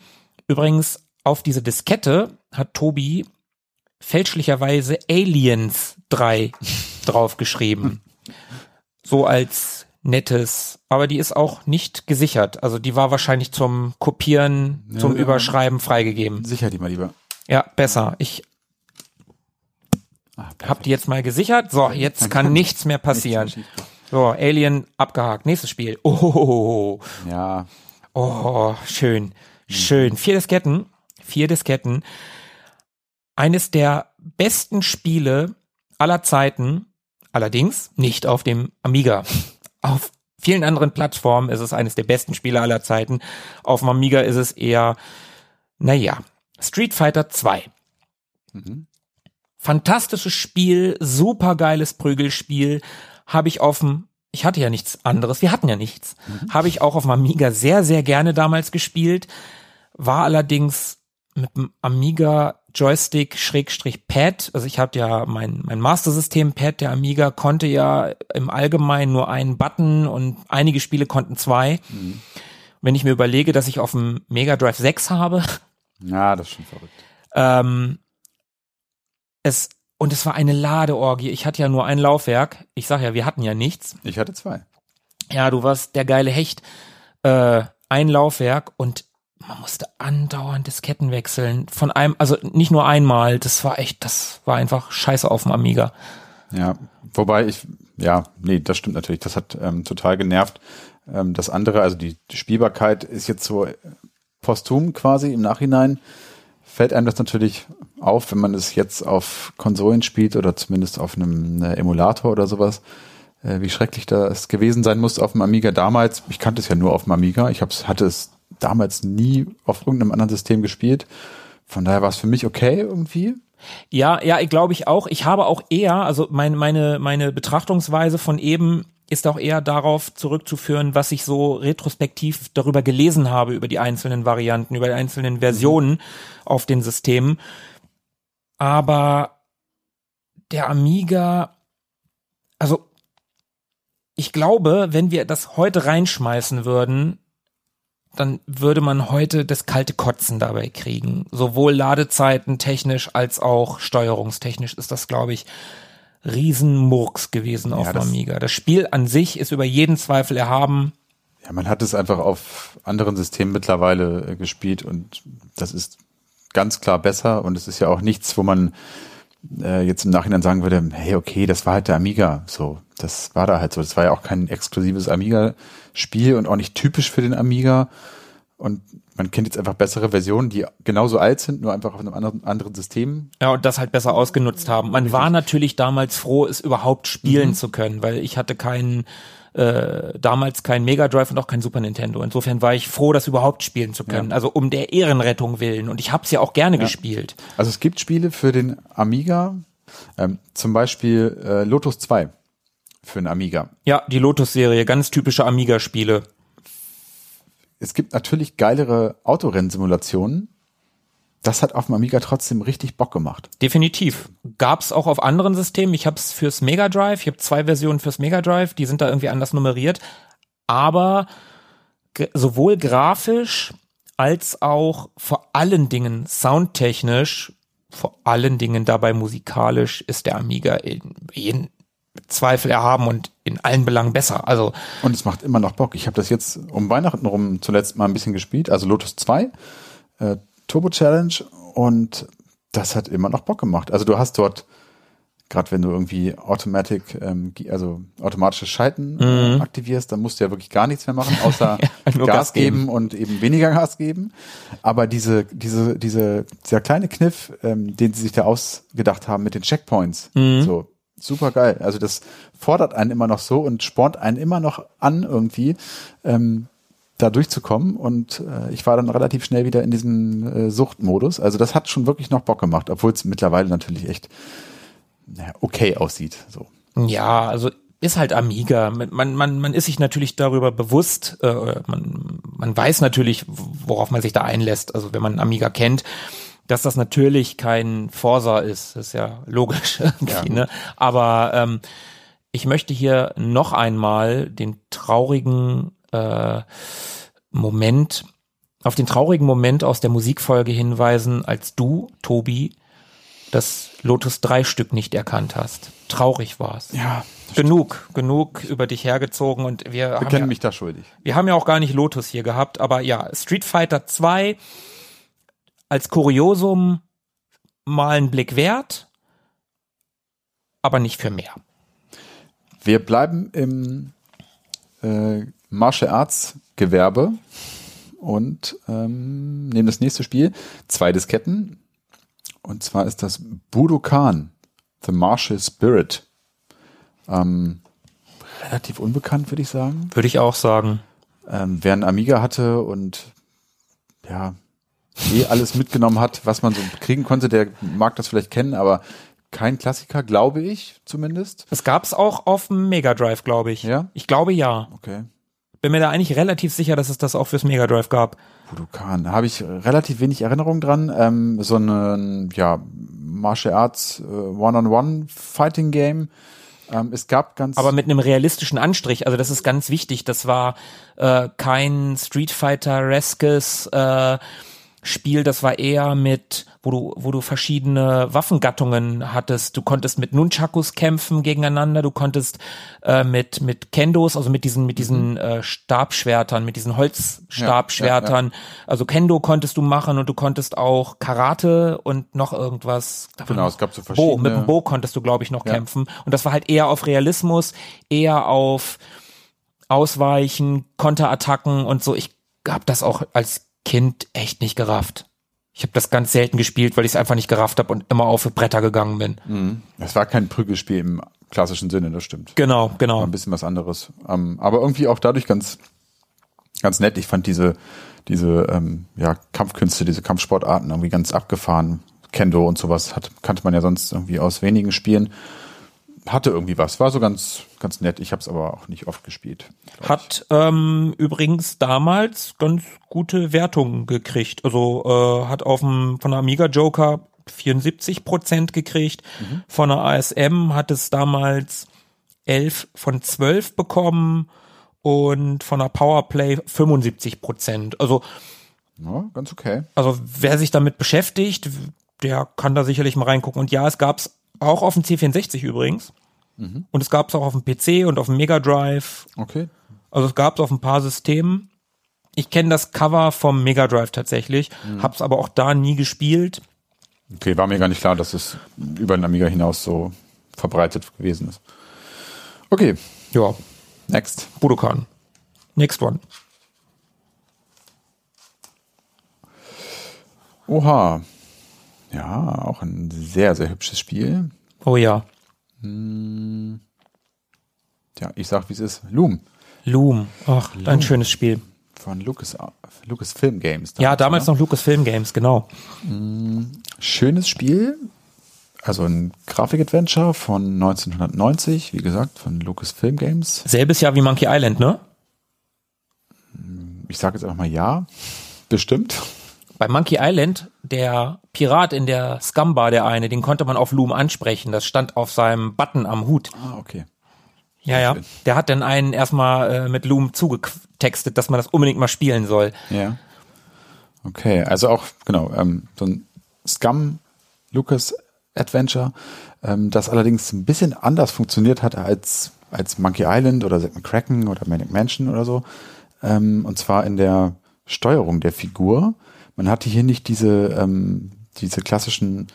Speaker 2: Übrigens auf diese Diskette hat Tobi fälschlicherweise Aliens 3 draufgeschrieben so als nettes, aber die ist auch nicht gesichert. Also die war wahrscheinlich zum Kopieren, ja, zum ja. Überschreiben freigegeben.
Speaker 1: Sicher die mal lieber.
Speaker 2: Ja, besser. Ich ah, hab die jetzt mal gesichert. So, jetzt kann nichts mehr passieren. So, Alien abgehakt. Nächstes Spiel. Oh.
Speaker 1: Ja.
Speaker 2: Oh, schön. Schön. Vier Disketten. Vier Disketten. Eines der besten Spiele aller Zeiten Allerdings nicht auf dem Amiga. Auf vielen anderen Plattformen ist es eines der besten Spiele aller Zeiten. Auf dem Amiga ist es eher, naja, Street Fighter 2. Mhm. Fantastisches Spiel, supergeiles Prügelspiel. Habe ich auf dem, ich hatte ja nichts anderes, wir hatten ja nichts. Mhm. Habe ich auch auf dem Amiga sehr, sehr gerne damals gespielt. War allerdings mit dem Amiga Joystick Schrägstrich Pad, also ich habe ja mein mein Master System Pad, der Amiga konnte ja im Allgemeinen nur einen Button und einige Spiele konnten zwei. Mhm. Wenn ich mir überlege, dass ich auf dem Mega Drive 6 habe.
Speaker 1: Ja, das ist schon verrückt.
Speaker 2: Ähm, es und es war eine Ladeorgie. Ich hatte ja nur ein Laufwerk. Ich sag ja, wir hatten ja nichts.
Speaker 1: Ich hatte zwei.
Speaker 2: Ja, du warst der geile Hecht. Äh, ein Laufwerk und man musste andauernd Disketten wechseln. Von einem, also nicht nur einmal, das war echt, das war einfach scheiße auf dem Amiga.
Speaker 1: Ja, wobei ich, ja, nee, das stimmt natürlich. Das hat ähm, total genervt. Ähm, das andere, also die, Spielbarkeit ist jetzt so posthum quasi im Nachhinein fällt einem das natürlich auf, wenn man es jetzt auf Konsolen spielt oder zumindest auf einem ne, Emulator oder sowas, äh, wie schrecklich das gewesen sein muss auf dem Amiga damals. Ich kannte es ja nur auf dem Amiga. Ich hab's, hatte es damals nie auf irgendeinem anderen System gespielt. Von daher war es für mich okay irgendwie.
Speaker 2: Ja, ja, ich glaube ich auch. Ich habe auch eher, also meine meine meine Betrachtungsweise von eben ist auch eher darauf zurückzuführen, was ich so retrospektiv darüber gelesen habe, über die einzelnen Varianten, über die einzelnen Versionen auf den Systemen. Aber der Amiga, also ich glaube, wenn wir das heute reinschmeißen würden, dann würde man heute das kalte Kotzen dabei kriegen. Sowohl Ladezeiten technisch als auch steuerungstechnisch ist das, glaube ich, Riesenmurks gewesen auf ja, das, Amiga. Das Spiel an sich ist über jeden Zweifel erhaben.
Speaker 1: Ja, man hat es einfach auf anderen Systemen mittlerweile äh, gespielt und das ist ganz klar besser und es ist ja auch nichts, wo man äh, jetzt im Nachhinein sagen würde, hey, okay, das war halt der Amiga. So, das war da halt so. Das war ja auch kein exklusives Amiga-Spiel und auch nicht typisch für den Amiga. Und man kennt jetzt einfach bessere Versionen, die genauso alt sind, nur einfach auf einem anderen, anderen System.
Speaker 2: Ja, und das halt besser ausgenutzt haben. Man war natürlich damals froh, es überhaupt spielen mhm. zu können, weil ich hatte keinen äh, damals kein Mega Drive und auch kein Super Nintendo. Insofern war ich froh, das überhaupt spielen zu können. Ja. Also um der Ehrenrettung willen. Und ich habe es ja auch gerne ja. gespielt.
Speaker 1: Also es gibt Spiele für den Amiga, ähm, zum Beispiel äh, Lotus 2 für den Amiga.
Speaker 2: Ja, die Lotus-Serie, ganz typische Amiga-Spiele
Speaker 1: es gibt natürlich geilere Autorennsimulationen. Das hat auf dem Amiga trotzdem richtig Bock gemacht.
Speaker 2: Definitiv. Gab's auch auf anderen Systemen. Ich habe es fürs Mega Drive. Ich habe zwei Versionen fürs Mega Drive. Die sind da irgendwie anders nummeriert. Aber sowohl grafisch als auch vor allen Dingen soundtechnisch, vor allen Dingen dabei musikalisch ist der Amiga in, in Zweifel erhaben und in allen Belangen besser. Also
Speaker 1: und es macht immer noch Bock. Ich habe das jetzt um Weihnachten rum zuletzt mal ein bisschen gespielt, also Lotus 2 äh, Turbo Challenge und das hat immer noch Bock gemacht. Also du hast dort gerade wenn du irgendwie Automatic, ähm, also automatisches Schalten äh, mhm. aktivierst, dann musst du ja wirklich gar nichts mehr machen, außer ja, Gas, Gas geben. geben. und eben weniger Gas geben. Aber diese, diese, diese, dieser kleine Kniff, ähm, den sie sich da ausgedacht haben mit den Checkpoints, mhm. so super geil. Also das fordert einen immer noch so und spornt einen immer noch an irgendwie. Ähm, da durchzukommen und äh, ich war dann relativ schnell wieder in diesem äh, Suchtmodus. Also das hat schon wirklich noch Bock gemacht, obwohl es mittlerweile natürlich echt naja, okay aussieht. So.
Speaker 2: Ja, also ist halt Amiga. Man, man, man ist sich natürlich darüber bewusst, äh, man, man weiß natürlich, worauf man sich da einlässt. Also wenn man Amiga kennt, dass das natürlich kein Forsa ist, ist ja logisch. Ja. Ne? Aber ähm, ich möchte hier noch einmal den traurigen äh, Moment, auf den traurigen Moment aus der Musikfolge hinweisen, als du, Tobi, das Lotus 3 Stück nicht erkannt hast. Traurig war's.
Speaker 1: Ja.
Speaker 2: Genug, stimmt. genug über dich hergezogen und wir, wir
Speaker 1: kennen
Speaker 2: ja,
Speaker 1: mich da schuldig.
Speaker 2: Wir haben ja auch gar nicht Lotus hier gehabt, aber ja, Street Fighter 2 als Kuriosum mal einen Blick wert, aber nicht für mehr.
Speaker 1: Wir bleiben im äh, Martial Arts Gewerbe und ähm, nehmen das nächste Spiel. Zwei Disketten. Und zwar ist das Budokan, The Martial Spirit. Ähm, relativ unbekannt, würde ich sagen.
Speaker 2: Würde ich auch sagen.
Speaker 1: Ähm, wer einen Amiga hatte und ja, eh alles mitgenommen hat, was man so kriegen konnte, der mag das vielleicht kennen, aber kein Klassiker, glaube ich zumindest.
Speaker 2: Es gab's auch auf dem Mega Drive, glaube ich.
Speaker 1: Ja?
Speaker 2: Ich glaube ja.
Speaker 1: Okay.
Speaker 2: Bin mir da eigentlich relativ sicher, dass es das auch fürs Mega Drive gab.
Speaker 1: Budokan, da habe ich relativ wenig Erinnerung dran. Ähm, so ein ja, Martial Arts äh, One-on-One Fighting Game. Ähm, es gab ganz.
Speaker 2: Aber mit einem realistischen Anstrich. Also das ist ganz wichtig. Das war äh, kein Street Fighter Reskes äh, Spiel, das war eher mit wo du, wo du verschiedene Waffengattungen hattest. Du konntest mit Nunchakus kämpfen gegeneinander, du konntest äh, mit, mit Kendos, also mit diesen, mit diesen mhm. äh, Stabschwertern, mit diesen Holzstabschwertern. Ja, ja, ja. Also Kendo konntest du machen und du konntest auch Karate und noch irgendwas.
Speaker 1: Genau, es gab so verschiedene.
Speaker 2: Bo, mit dem Bo konntest du, glaube ich, noch kämpfen. Und das war halt eher auf Realismus, eher auf Ausweichen, Konterattacken und so. Ich hab das auch als Kind echt nicht gerafft. Ich habe das ganz selten gespielt, weil ich es einfach nicht gerafft habe und immer auf Bretter gegangen bin.
Speaker 1: Mhm. Es war kein Prügelspiel im klassischen Sinne, das stimmt.
Speaker 2: Genau, genau. War
Speaker 1: ein bisschen was anderes. Ähm, aber irgendwie auch dadurch ganz, ganz nett. Ich fand diese, diese ähm, ja, Kampfkünste, diese Kampfsportarten irgendwie ganz abgefahren. Kendo und sowas hat, kannte man ja sonst irgendwie aus wenigen Spielen hatte irgendwie was, war so ganz, ganz nett. Ich habe es aber auch nicht oft gespielt.
Speaker 2: Hat ähm, übrigens damals ganz gute Wertungen gekriegt. Also äh, hat auf dem von der Amiga Joker 74 Prozent gekriegt. Mhm. Von der ASM hat es damals 11 von 12 bekommen und von der Powerplay 75 Prozent. Also
Speaker 1: ja, ganz okay.
Speaker 2: Also wer sich damit beschäftigt, der kann da sicherlich mal reingucken. Und ja, es gab's auch auf dem C64 übrigens. Mhm. Und es gab es auch auf dem PC und auf dem Mega Drive.
Speaker 1: Okay.
Speaker 2: Also es gab es auf ein paar Systemen. Ich kenne das Cover vom Mega Drive tatsächlich, mhm. hab's aber auch da nie gespielt.
Speaker 1: Okay, war mir gar nicht klar, dass es über den Amiga hinaus so verbreitet gewesen ist. Okay.
Speaker 2: Ja.
Speaker 1: Next.
Speaker 2: Budokan. Next one.
Speaker 1: Oha. Ja, auch ein sehr, sehr hübsches Spiel.
Speaker 2: Oh ja.
Speaker 1: Hm. Ja, ich sag, wie es ist. Loom.
Speaker 2: Loom. Ach, Loom. ein schönes Spiel.
Speaker 1: Von Lucas, Lucas Film Games.
Speaker 2: Damals, ja, damals oder? noch Lucas Film Games, genau.
Speaker 1: Hm. Schönes Spiel. Also ein Grafik-Adventure von 1990, wie gesagt, von Lucas Film Games.
Speaker 2: Selbes Jahr wie Monkey Island, ne?
Speaker 1: Ich sage jetzt einfach mal ja. Bestimmt
Speaker 2: bei Monkey Island, der Pirat in der Scumbar, der eine, den konnte man auf Loom ansprechen. Das stand auf seinem Button am Hut.
Speaker 1: Ah, okay.
Speaker 2: Ja, ja. Der hat dann einen erstmal äh, mit Loom zugetextet, dass man das unbedingt mal spielen soll.
Speaker 1: Ja. Okay, also auch, genau, ähm, so ein Scum Lucas Adventure, ähm, das allerdings ein bisschen anders funktioniert hat als, als Monkey Island oder Zack McCracken oder Manic Mansion oder so. Ähm, und zwar in der Steuerung der Figur man hatte hier nicht diese, ähm, diese klassischen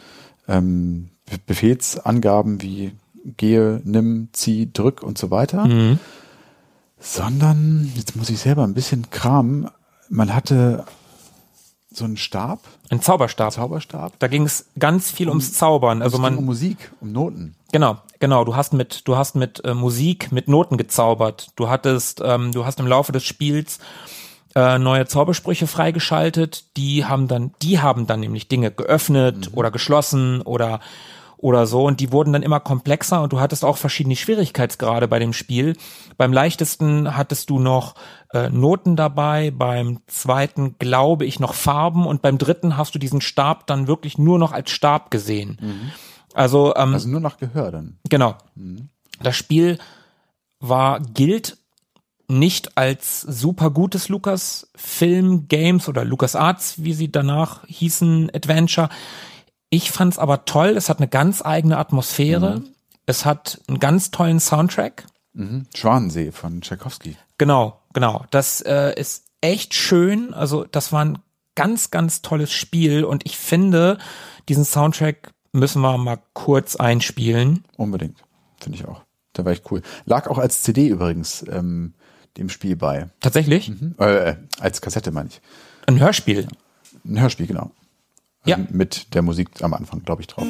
Speaker 1: ähm, Befehlsangaben wie gehe, nimm, zieh, drück und so weiter, mhm. sondern, jetzt muss ich selber ein bisschen kramen, man hatte so einen Stab.
Speaker 2: Ein Zauberstab. Ein
Speaker 1: Zauberstab.
Speaker 2: Da ging es ganz viel um, ums Zaubern. Also man
Speaker 1: um Musik, um Noten.
Speaker 2: Genau, genau. Du hast mit, du hast mit äh, Musik, mit Noten gezaubert. Du hattest, ähm, du hast im Laufe des Spiels äh, neue Zaubersprüche freigeschaltet. Die haben dann, die haben dann nämlich Dinge geöffnet mhm. oder geschlossen oder oder so und die wurden dann immer komplexer und du hattest auch verschiedene Schwierigkeitsgrade bei dem Spiel. Beim leichtesten hattest du noch äh, Noten dabei, beim zweiten glaube ich noch Farben und beim dritten hast du diesen Stab dann wirklich nur noch als Stab gesehen. Mhm. Also ähm,
Speaker 1: also nur nach Gehör dann.
Speaker 2: Genau. Mhm. Das Spiel war gilt nicht als super gutes Lucas Film Games oder Lucas Arts, wie sie danach hießen, Adventure. Ich fand's aber toll. Es hat eine ganz eigene Atmosphäre. Mhm. Es hat einen ganz tollen Soundtrack.
Speaker 1: Mhm. Schwanensee von Tchaikovsky.
Speaker 2: Genau, genau. Das äh, ist echt schön. Also das war ein ganz, ganz tolles Spiel und ich finde, diesen Soundtrack müssen wir mal kurz einspielen.
Speaker 1: Unbedingt, finde ich auch. Der war echt cool. Lag auch als CD übrigens ähm, dem Spiel bei.
Speaker 2: Tatsächlich?
Speaker 1: Mhm. Äh, als Kassette meine ich.
Speaker 2: Ein Hörspiel?
Speaker 1: Ein Hörspiel, genau.
Speaker 2: Ja.
Speaker 1: Ähm, mit der Musik am Anfang, glaube ich, drauf.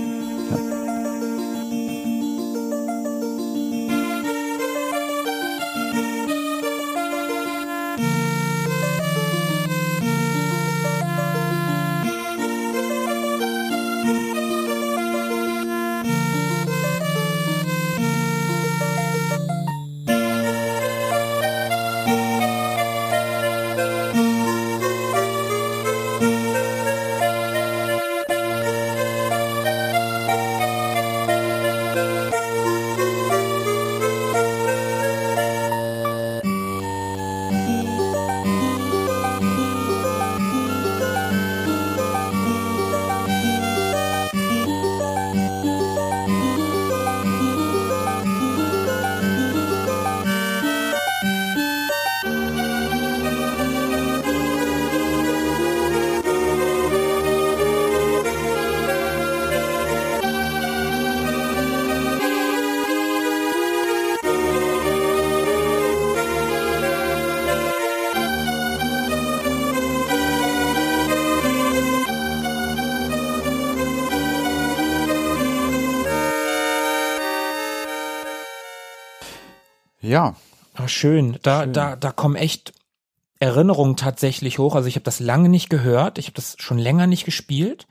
Speaker 1: Ja.
Speaker 2: Ach, schön. Da, schön. da, da kommen echt Erinnerungen tatsächlich hoch. Also ich habe das lange nicht gehört. Ich habe das schon länger nicht gespielt.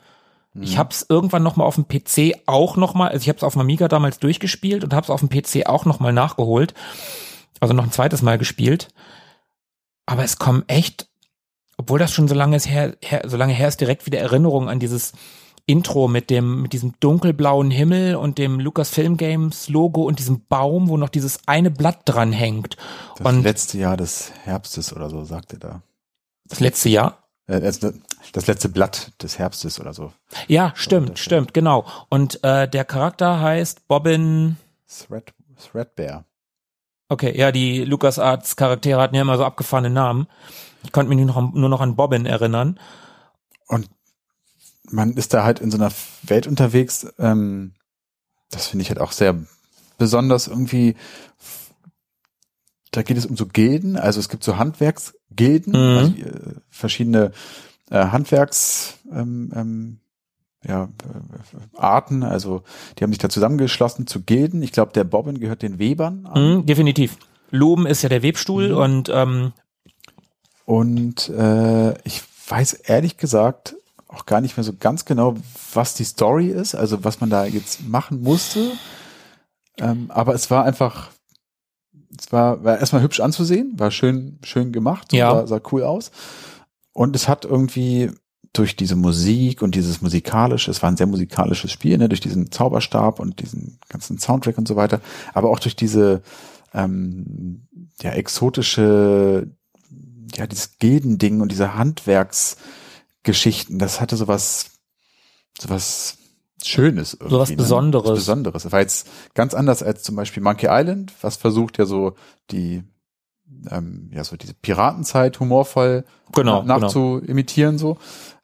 Speaker 2: Mhm. Ich habe es irgendwann noch mal auf dem PC auch noch mal, also ich habe es auf dem Amiga damals durchgespielt und habe es auf dem PC auch noch mal nachgeholt. Also noch ein zweites Mal gespielt. Aber es kommen echt, obwohl das schon so lange her, her so lange her ist, direkt wieder Erinnerungen an dieses Intro mit dem, mit diesem dunkelblauen Himmel und dem Lucasfilm Games Logo und diesem Baum, wo noch dieses eine Blatt dran hängt.
Speaker 1: Das
Speaker 2: und
Speaker 1: letzte Jahr des Herbstes oder so, sagt er da.
Speaker 2: Das letzte Jahr?
Speaker 1: Äh, das letzte Blatt des Herbstes oder so.
Speaker 2: Ja, stimmt, stimmt, genau. Und äh, der Charakter heißt Bobbin
Speaker 1: Thread, Threadbare.
Speaker 2: Okay, ja, die LucasArts Charaktere hatten ja immer so abgefahrene Namen. Ich konnte mich nur noch, nur noch an Bobbin erinnern.
Speaker 1: Und man ist da halt in so einer Welt unterwegs, ähm, das finde ich halt auch sehr besonders irgendwie, da geht es um so Gilden, also es gibt so Handwerksgilden, mhm. also, äh, verschiedene äh, Handwerks ähm, ähm, ja, äh, Arten, also die haben sich da zusammengeschlossen zu Gilden. Ich glaube, der Bobbin gehört den Webern
Speaker 2: an. Mhm, definitiv. Loben ist ja der Webstuhl mhm. und ähm
Speaker 1: und äh, ich weiß ehrlich gesagt auch gar nicht mehr so ganz genau, was die Story ist, also was man da jetzt machen musste. Ähm, aber es war einfach, es war, war erstmal hübsch anzusehen, war schön, schön gemacht,
Speaker 2: ja.
Speaker 1: sah, sah cool aus. Und es hat irgendwie durch diese Musik und dieses musikalische, es war ein sehr musikalisches Spiel, ne, durch diesen Zauberstab und diesen ganzen Soundtrack und so weiter, aber auch durch diese ähm, ja exotische, ja dieses Gildending und diese Handwerks Geschichten. Das hatte sowas, sowas Schönes.
Speaker 2: Sowas ne? Besonderes. Was
Speaker 1: Besonderes. Das war jetzt ganz anders als zum Beispiel Monkey Island, was versucht ja so die, ähm, ja, so diese Piratenzeit humorvoll
Speaker 2: genau,
Speaker 1: nachzuimitieren, genau. so.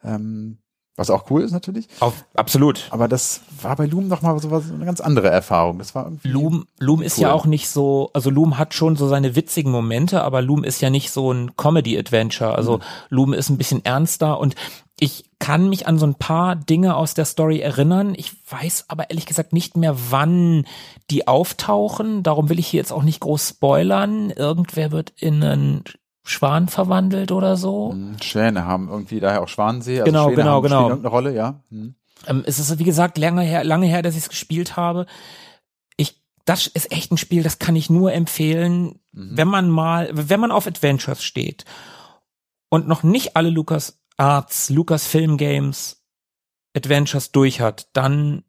Speaker 1: Ähm, was auch cool ist natürlich.
Speaker 2: Auf, absolut.
Speaker 1: Aber das war bei Loom nochmal so was, eine ganz andere Erfahrung. Das war irgendwie
Speaker 2: Loom, Loom ist cool. ja auch nicht so, also Loom hat schon so seine witzigen Momente, aber Loom ist ja nicht so ein Comedy-Adventure. Also mhm. Loom ist ein bisschen ernster und ich kann mich an so ein paar Dinge aus der Story erinnern. Ich weiß aber ehrlich gesagt nicht mehr, wann die auftauchen. Darum will ich hier jetzt auch nicht groß spoilern. Irgendwer wird in einen Schwan verwandelt oder so.
Speaker 1: Hm, Schwäne haben irgendwie daher auch Schwanensee. Also
Speaker 2: genau,
Speaker 1: Schwäne
Speaker 2: genau,
Speaker 1: haben,
Speaker 2: genau.
Speaker 1: Irgendeine Rolle, ja. Hm.
Speaker 2: Ähm, es ist wie gesagt lange her, lange her, dass ich es gespielt habe. Ich, das ist echt ein Spiel, das kann ich nur empfehlen, mhm. wenn man mal, wenn man auf Adventures steht und noch nicht alle Lucas Arts, Lucas Film Games Adventures durch hat, dann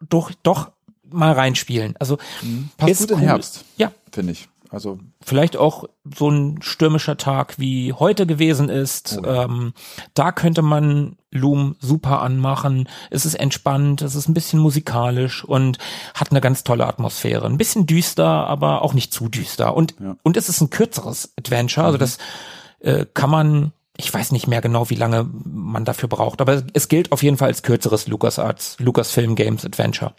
Speaker 2: doch, doch mal reinspielen. Also
Speaker 1: mhm. passt gut cool. im Herbst.
Speaker 2: Ja,
Speaker 1: finde ich. Also
Speaker 2: vielleicht auch so ein stürmischer Tag wie heute gewesen ist. Oh ja. ähm, da könnte man Loom super anmachen. Es ist entspannt, es ist ein bisschen musikalisch und hat eine ganz tolle Atmosphäre. Ein bisschen düster, aber auch nicht zu düster. Und ja. und es ist ein kürzeres Adventure. Also mhm. das äh, kann man ich weiß nicht mehr genau, wie lange man dafür braucht, aber es gilt auf jeden Fall als kürzeres LucasArts, Lucasfilm Games Adventure.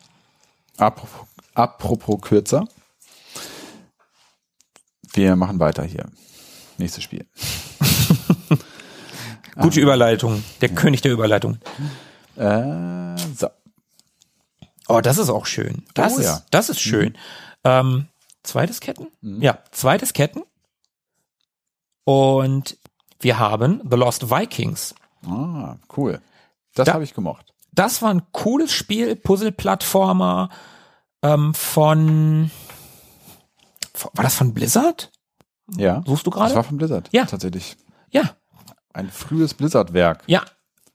Speaker 1: Apropos, apropos kürzer, wir machen weiter hier. Nächstes Spiel.
Speaker 2: Gute ah. Überleitung. Der ja. König der Überleitung.
Speaker 1: Äh, so.
Speaker 2: Oh, das ist auch schön. Das, oh, ist, ja. das ist schön. Mhm. Ähm, zweites Ketten? Mhm. Ja, zweites Ketten. Und wir haben The Lost Vikings.
Speaker 1: Ah, cool. Das da, habe ich gemocht.
Speaker 2: Das war ein cooles Spiel, Puzzle-Plattformer ähm, von war das von Blizzard?
Speaker 1: Ja.
Speaker 2: Suchst du gerade?
Speaker 1: Das war von Blizzard.
Speaker 2: Ja.
Speaker 1: Tatsächlich.
Speaker 2: Ja.
Speaker 1: Ein frühes Blizzard-Werk.
Speaker 2: Ja.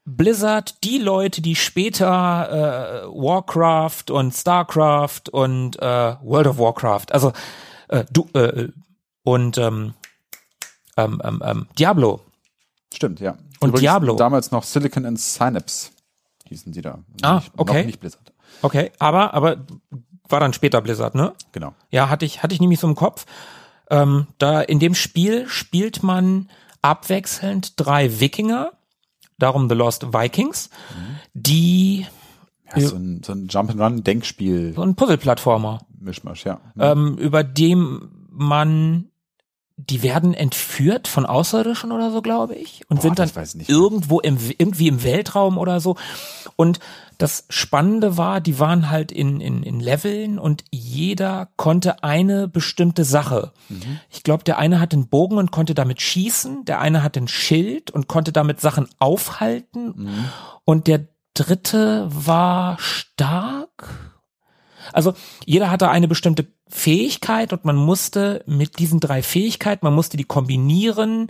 Speaker 2: Blizzard, die Leute, die später äh, Warcraft und Starcraft und äh, World of Warcraft, also äh, du äh, und ähm, ähm, ähm, ähm Diablo.
Speaker 1: Stimmt, ja.
Speaker 2: Und Übrigens Diablo.
Speaker 1: Damals noch Silicon and Synapse hießen die da.
Speaker 2: Ah, okay.
Speaker 1: Noch nicht Blizzard.
Speaker 2: Okay, aber aber war dann später Blizzard, ne?
Speaker 1: Genau.
Speaker 2: Ja, hatte ich, hatte ich nämlich so im Kopf. Ähm, da in dem Spiel spielt man abwechselnd drei Wikinger, darum The Lost Vikings, mhm. die
Speaker 1: ja, so ein, so ein Jump'n'Run-Denkspiel.
Speaker 2: So ein Puzzle-Plattformer.
Speaker 1: Mischmasch, ja.
Speaker 2: Ähm, über dem man die werden entführt von Außerirdischen oder so, glaube ich, und Boah, sind dann irgendwo im, irgendwie im Weltraum oder so. Und das Spannende war, die waren halt in, in, in Leveln und jeder konnte eine bestimmte Sache. Mhm. Ich glaube, der eine hatte einen Bogen und konnte damit schießen, der eine hatte ein Schild und konnte damit Sachen aufhalten mhm. und der dritte war stark. Also jeder hatte eine bestimmte Fähigkeit und man musste mit diesen drei Fähigkeiten, man musste die kombinieren.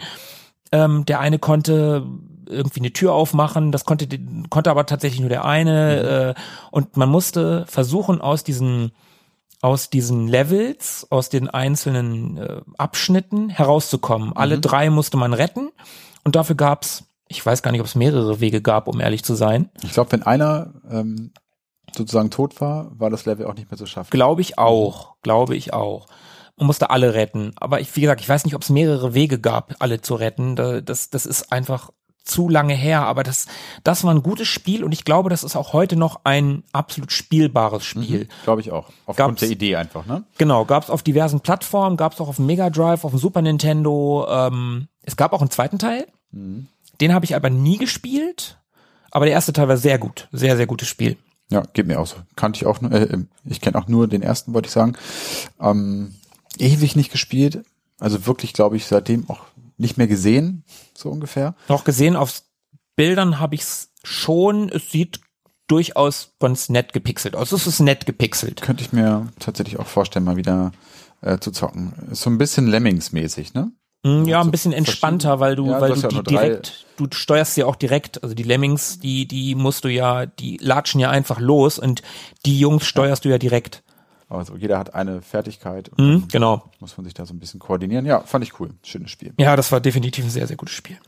Speaker 2: Ähm, der eine konnte irgendwie eine Tür aufmachen, das konnte, konnte aber tatsächlich nur der eine. Mhm. Äh, und man musste versuchen, aus diesen aus diesen Levels, aus den einzelnen äh, Abschnitten herauszukommen. Mhm. Alle drei musste man retten und dafür gab's, ich weiß gar nicht, ob es mehrere Wege gab, um ehrlich zu sein.
Speaker 1: Ich glaube, wenn einer ähm, sozusagen tot war, war das Level auch nicht mehr zu schaffen.
Speaker 2: Glaube ich auch, glaube ich auch. Man musste alle retten. Aber ich, wie gesagt, ich weiß nicht, ob es mehrere Wege gab, alle zu retten. Das, das ist einfach zu lange her, aber das, das war ein gutes Spiel und ich glaube, das ist auch heute noch ein absolut spielbares Spiel. Mhm,
Speaker 1: glaube ich auch. Aufgrund der Idee einfach, ne?
Speaker 2: Genau, gab es auf diversen Plattformen, gab es auch auf dem Mega Drive, auf dem Super Nintendo. Ähm, es gab auch einen zweiten Teil. Mhm. Den habe ich aber nie gespielt. Aber der erste Teil war sehr gut. Sehr, sehr gutes Spiel.
Speaker 1: Ja, geht mir auch so. Kannte ich auch nur, äh, ich kenne auch nur den ersten, wollte ich sagen. Ähm, ewig nicht gespielt. Also wirklich, glaube ich, seitdem auch nicht mehr gesehen, so ungefähr.
Speaker 2: Noch gesehen auf Bildern habe ich es schon. Es sieht durchaus ganz nett gepixelt aus. Es ist nett gepixelt.
Speaker 1: Könnte ich mir tatsächlich auch vorstellen, mal wieder äh, zu zocken. Ist so ein bisschen Lemmings-mäßig, ne?
Speaker 2: Mm, ja, ein bisschen entspannter, weil du, ja, weil du, du die direkt, du steuerst sie auch direkt, also die Lemmings, die, die musst du ja, die latschen ja einfach los und die Jungs steuerst du ja direkt.
Speaker 1: Also jeder hat eine Fertigkeit.
Speaker 2: Mhm, genau.
Speaker 1: Muss man sich da so ein bisschen koordinieren. Ja, fand ich cool. Schönes Spiel.
Speaker 2: Ja, das war definitiv ein sehr, sehr gutes Spiel.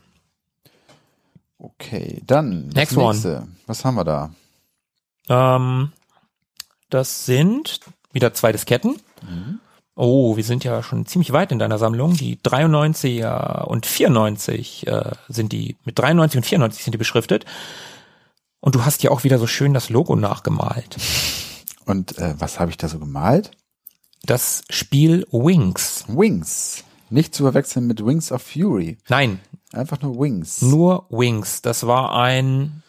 Speaker 1: Okay, dann
Speaker 2: Next nächste. One.
Speaker 1: Was haben wir da?
Speaker 2: Ähm, das sind wieder zwei Disketten. Mhm. Oh, wir sind ja schon ziemlich weit in deiner Sammlung. Die 93er und 94 äh, sind die, mit 93 und 94 sind die beschriftet. Und du hast ja auch wieder so schön das Logo nachgemalt.
Speaker 1: Und äh, was habe ich da so gemalt?
Speaker 2: Das Spiel Wings.
Speaker 1: Wings. Nicht zu verwechseln mit Wings of Fury.
Speaker 2: Nein.
Speaker 1: Einfach nur Wings.
Speaker 2: Nur Wings. Das war ein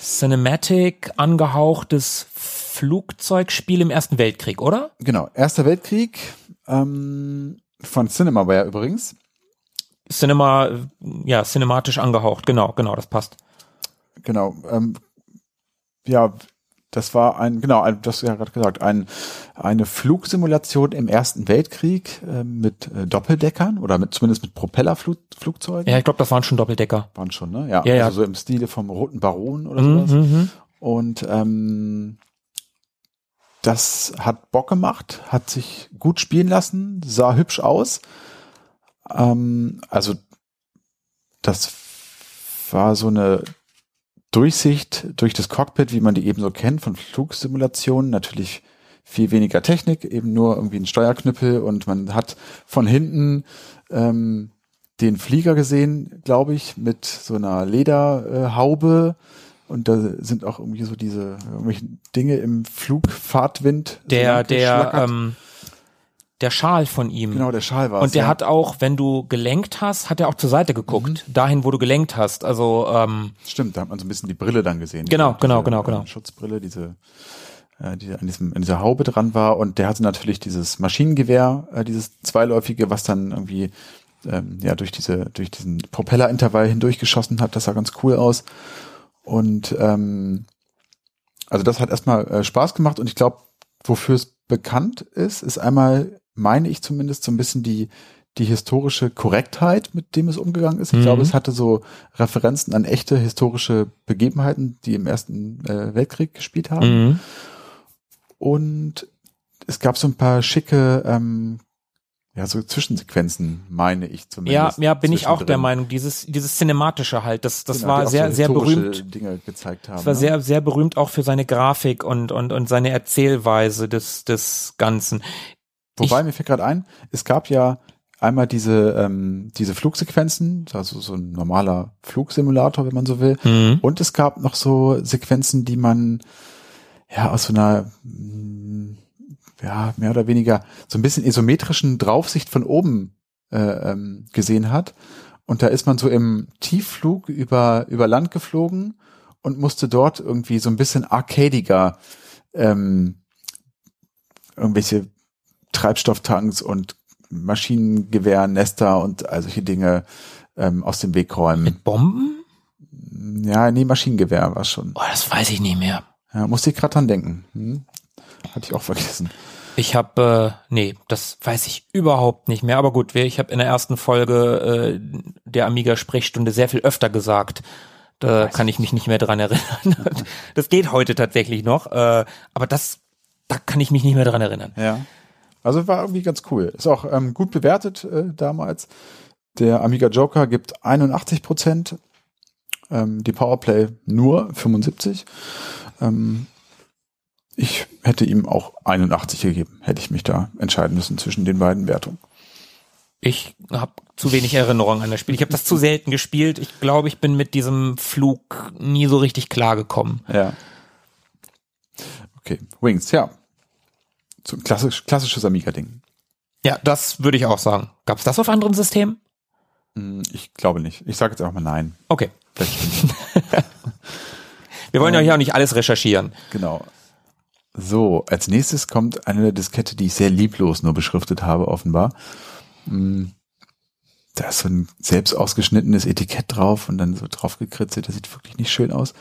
Speaker 2: Cinematic angehauchtes Flugzeugspiel im Ersten Weltkrieg, oder?
Speaker 1: Genau, Erster Weltkrieg ähm, von Cinemaware übrigens.
Speaker 2: Cinema, ja, cinematisch angehaucht, genau, genau, das passt.
Speaker 1: Genau, ähm, ja, das war ein, genau, ein, das ja gerade gesagt, ein, eine Flugsimulation im Ersten Weltkrieg äh, mit äh, Doppeldeckern oder mit zumindest mit Propellerflugzeugen.
Speaker 2: Ja, ich glaube, das waren schon Doppeldecker.
Speaker 1: Waren schon, ne? Ja, ja, also ja. so im Stile vom Roten Baron oder mhm, sowas. Mhm. Und ähm, das hat Bock gemacht, hat sich gut spielen lassen, sah hübsch aus. Ähm, also das war so eine Durchsicht durch das Cockpit, wie man die eben so kennt von Flugsimulationen, natürlich viel weniger Technik, eben nur irgendwie ein Steuerknüppel und man hat von hinten ähm, den Flieger gesehen, glaube ich, mit so einer Lederhaube äh, und da sind auch irgendwie so diese irgendwelchen Dinge im Flugfahrtwind.
Speaker 2: Der, der, ähm, der Schal von ihm.
Speaker 1: Genau, der Schal war
Speaker 2: Und der ja. hat auch, wenn du gelenkt hast, hat er auch zur Seite geguckt, mhm. dahin, wo du gelenkt hast. Also ähm,
Speaker 1: stimmt, da hat man so ein bisschen die Brille dann gesehen.
Speaker 2: Genau, diese, genau, genau, genau.
Speaker 1: Schutzbrille, diese äh, die an diesem an dieser Haube dran war und der hatte natürlich dieses Maschinengewehr, äh, dieses zweiläufige, was dann irgendwie ähm, ja durch diese durch diesen Propellerintervall hindurchgeschossen hat. Das sah ganz cool aus und ähm, also das hat erstmal äh, Spaß gemacht und ich glaube, wofür es bekannt ist, ist einmal meine ich zumindest, so ein bisschen die, die historische Korrektheit, mit dem es umgegangen ist. Ich mhm. glaube, es hatte so Referenzen an echte historische Begebenheiten, die im Ersten äh, Weltkrieg gespielt haben. Mhm. Und es gab so ein paar schicke, ähm, ja, so Zwischensequenzen, meine ich zumindest.
Speaker 2: Ja, ja, bin ich auch der Meinung. Dieses, dieses Cinematische halt, das, das genau, war sehr, so sehr berühmt.
Speaker 1: Dinge gezeigt haben.
Speaker 2: Das war ne? sehr, sehr berühmt auch für seine Grafik und, und, und seine Erzählweise des, des Ganzen.
Speaker 1: Wobei, ich, mir fällt gerade ein, es gab ja einmal diese, ähm, diese Flugsequenzen, also so ein normaler Flugsimulator, wenn man so will. Mhm. Und es gab noch so Sequenzen, die man ja aus so einer mm, ja, mehr oder weniger so ein bisschen isometrischen Draufsicht von oben äh, ähm, gesehen hat. Und da ist man so im Tiefflug über, über Land geflogen und musste dort irgendwie so ein bisschen arcadiger ähm, irgendwelche Treibstofftanks und Maschinengewehrnester und all solche Dinge ähm, aus dem Weg räumen.
Speaker 2: Mit Bomben?
Speaker 1: Ja, nee, Maschinengewehr war schon.
Speaker 2: Oh, das weiß ich nicht mehr.
Speaker 1: Ja, musste ich gerade dran denken. Hm? Hatte ich auch vergessen.
Speaker 2: Ich habe, äh, nee, das weiß ich überhaupt nicht mehr. Aber gut, ich habe in der ersten Folge äh, der Amiga-Sprechstunde sehr viel öfter gesagt. Da weiß kann ich mich nicht mehr dran erinnern. das geht heute tatsächlich noch. Äh, aber das, da kann ich mich nicht mehr dran erinnern.
Speaker 1: Ja. Also war irgendwie ganz cool. Ist auch ähm, gut bewertet äh, damals. Der Amiga Joker gibt 81 Prozent, ähm, die Powerplay nur 75. Ähm, ich hätte ihm auch 81 gegeben, hätte ich mich da entscheiden müssen zwischen den beiden Wertungen.
Speaker 2: Ich habe zu wenig Erinnerung an das Spiel. Ich habe das zu selten gespielt. Ich glaube, ich bin mit diesem Flug nie so richtig klargekommen.
Speaker 1: Ja. Okay, Wings, ja. So ein klassisch, klassisches Amiga-Ding.
Speaker 2: Ja, das würde ich auch sagen. Gab es das auf anderen Systemen?
Speaker 1: Hm, ich glaube nicht. Ich sage jetzt auch mal nein.
Speaker 2: Okay. Wir wollen ja hier auch nicht alles recherchieren.
Speaker 1: Genau. So, als nächstes kommt eine Diskette, die ich sehr lieblos nur beschriftet habe, offenbar. Hm, da ist so ein selbst ausgeschnittenes Etikett drauf und dann so drauf gekritzelt. Das sieht wirklich nicht schön aus.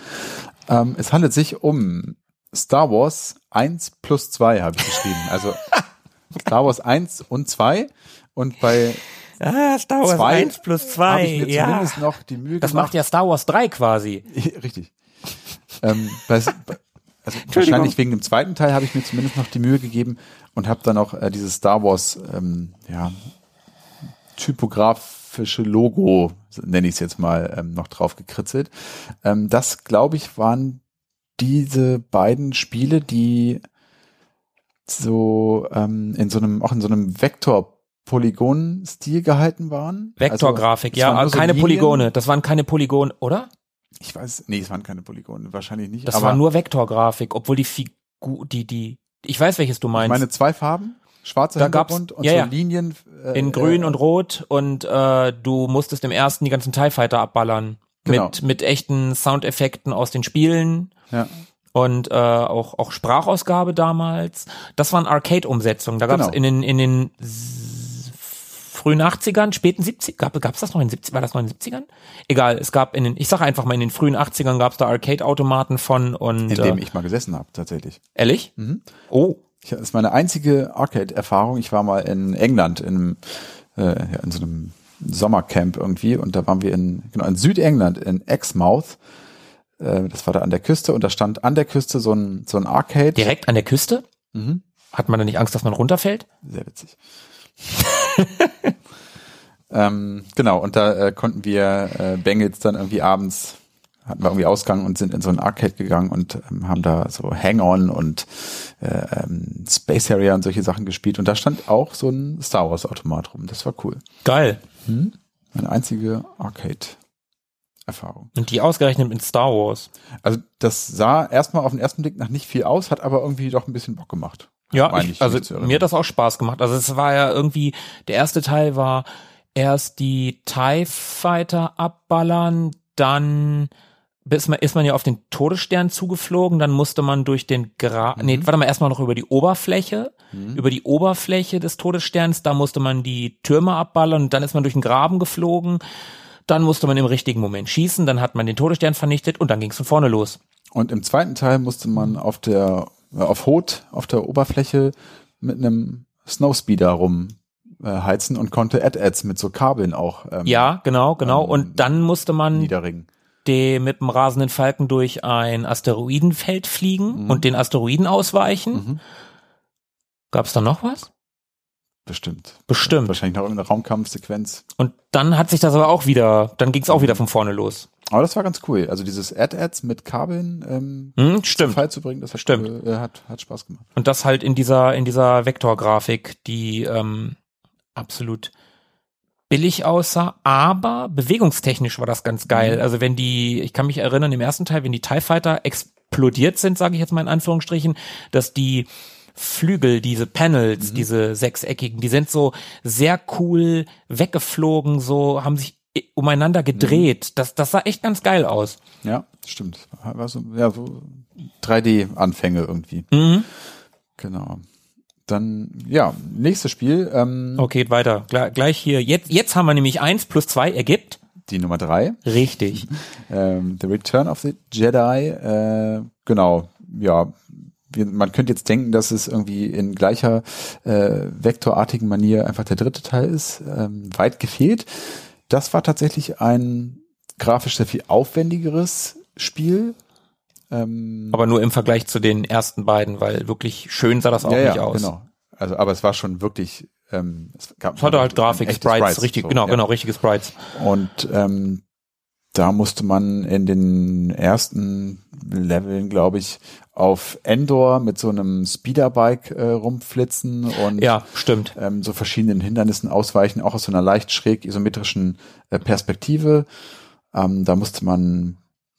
Speaker 1: Ähm, es handelt sich um Star Wars 1 plus 2, habe ich geschrieben. Also Star Wars 1 und 2. Und bei
Speaker 2: Ah, Star Wars zwei 1 plus 2. Habe ich mir ja.
Speaker 1: zumindest noch die Mühe
Speaker 2: das gemacht. Das macht ja Star Wars 3 quasi.
Speaker 1: Richtig. ähm, bei, also wahrscheinlich wegen dem zweiten Teil habe ich mir zumindest noch die Mühe gegeben und habe dann auch äh, dieses Star Wars ähm, ja, typografische Logo, nenne ich es jetzt mal, ähm, noch drauf gekritzelt. Ähm, das, glaube ich, waren diese beiden Spiele, die so ähm, in so einem, auch in so einem Vektor Polygon-Stil gehalten waren.
Speaker 2: Vektorgrafik, also, ja, also keine Linien. Polygone. Das waren keine Polygone, oder?
Speaker 1: Ich weiß, nee, es waren keine Polygone, wahrscheinlich nicht.
Speaker 2: Das war nur Vektorgrafik, obwohl die Figur, die, die, ich weiß, welches du meinst. Ich
Speaker 1: meine zwei Farben, schwarzer da Hintergrund und ja, so ja. Linien.
Speaker 2: Äh, In grün äh, und rot und äh, du musstest im ersten die ganzen TIE Fighter abballern. Genau. Mit, mit echten Soundeffekten aus den Spielen.
Speaker 1: Ja.
Speaker 2: Und äh, auch, auch Sprachausgabe damals. Das waren Arcade-Umsetzungen. Da gab es genau. in den, in den frühen 80ern, späten 70 gab es das noch in 70 war das noch in den 70ern? Egal, es gab in den ich sage einfach mal in den frühen 80ern gab es da Arcade Automaten von und
Speaker 1: in dem äh, ich mal gesessen habe tatsächlich.
Speaker 2: Ehrlich?
Speaker 1: Mhm.
Speaker 2: Oh,
Speaker 1: ich, das ist meine einzige Arcade Erfahrung. Ich war mal in England in äh, in so einem Sommercamp irgendwie und da waren wir in genau in Südengland in Exmouth. Äh, das war da an der Küste und da stand an der Küste so ein so ein Arcade.
Speaker 2: Direkt an der Küste?
Speaker 1: Mhm.
Speaker 2: Hat man da nicht Angst, dass man runterfällt?
Speaker 1: Sehr witzig. ähm, genau, und da äh, konnten wir äh, Bengals dann irgendwie abends, hatten wir irgendwie Ausgang und sind in so ein Arcade gegangen und ähm, haben da so Hang-On und äh, ähm, Space Area und solche Sachen gespielt. Und da stand auch so ein Star Wars Automat rum. Das war cool.
Speaker 2: Geil.
Speaker 1: Hm? Meine einzige Arcade. Erfahrung.
Speaker 2: Und die ausgerechnet mit Star Wars.
Speaker 1: Also das sah erstmal auf den ersten Blick nach nicht viel aus, hat aber irgendwie doch ein bisschen Bock gemacht.
Speaker 2: Ja, ich, also mir hat das auch Spaß gemacht. Also es war ja irgendwie, der erste Teil war erst die TIE Fighter abballern, dann ist man, ist man ja auf den Todesstern zugeflogen, dann musste man durch den Gra mhm. nee, warte mal, erstmal noch über die Oberfläche, mhm. über die Oberfläche des Todessterns, da musste man die Türme abballern und dann ist man durch den Graben geflogen, dann musste man im richtigen Moment schießen, dann hat man den Todesstern vernichtet und dann ging es von vorne los.
Speaker 1: Und im zweiten Teil musste man auf der auf Hot auf der Oberfläche mit einem Snowspeeder rum äh, heizen und konnte Ad-Ads mit so Kabeln auch.
Speaker 2: Ähm, ja, genau, genau. Ähm, und dann musste man
Speaker 1: niederringen.
Speaker 2: Die mit dem rasenden Falken durch ein Asteroidenfeld fliegen mhm. und den Asteroiden ausweichen. Mhm. Gab es da noch was?
Speaker 1: Bestimmt.
Speaker 2: Bestimmt.
Speaker 1: Wahrscheinlich noch irgendeine Raumkampfsequenz.
Speaker 2: Und dann hat sich das aber auch wieder, dann ging es auch wieder von vorne los.
Speaker 1: Aber das war ganz cool. Also dieses Ad-Ads mit Kabeln ähm,
Speaker 2: hm, stimmt.
Speaker 1: Fall zu bringen, das hat,
Speaker 2: stimmt.
Speaker 1: Äh, hat, hat Spaß gemacht.
Speaker 2: Und das halt in dieser, in dieser Vektorgrafik, die ähm, absolut billig aussah, aber bewegungstechnisch war das ganz geil. Mhm. Also wenn die, ich kann mich erinnern, im ersten Teil, wenn die TIE Fighter explodiert sind, sage ich jetzt mal in Anführungsstrichen, dass die Flügel, diese Panels, mhm. diese sechseckigen, die sind so sehr cool weggeflogen, so haben sich umeinander gedreht. Mhm. Das, das sah echt ganz geil aus.
Speaker 1: Ja, stimmt. War so, ja, so 3D-Anfänge irgendwie. Mhm. Genau. Dann, ja, nächstes Spiel.
Speaker 2: Ähm, okay, weiter. Gle gleich hier. Jetzt, jetzt haben wir nämlich eins plus zwei ergibt.
Speaker 1: Die Nummer drei.
Speaker 2: Richtig.
Speaker 1: ähm, the Return of the Jedi. Äh, genau. Ja, man könnte jetzt denken, dass es irgendwie in gleicher äh, vektorartigen Manier einfach der dritte Teil ist. Ähm, weit gefehlt. Das war tatsächlich ein grafisch sehr viel aufwendigeres Spiel.
Speaker 2: Ähm, aber nur im Vergleich zu den ersten beiden, weil wirklich schön sah das auch ja, nicht ja, aus. Genau.
Speaker 1: Also, aber es war schon wirklich. Ähm,
Speaker 2: es, gab es hatte halt Grafik, Sprites, Sprites, richtig, so, genau, ja. genau, richtige Sprites.
Speaker 1: Und ähm, da musste man in den ersten Leveln, glaube ich, auf Endor mit so einem Speederbike äh, rumflitzen und
Speaker 2: ja, stimmt.
Speaker 1: Ähm, so verschiedenen Hindernissen ausweichen, auch aus so einer leicht schräg isometrischen äh, Perspektive. Ähm, da musste man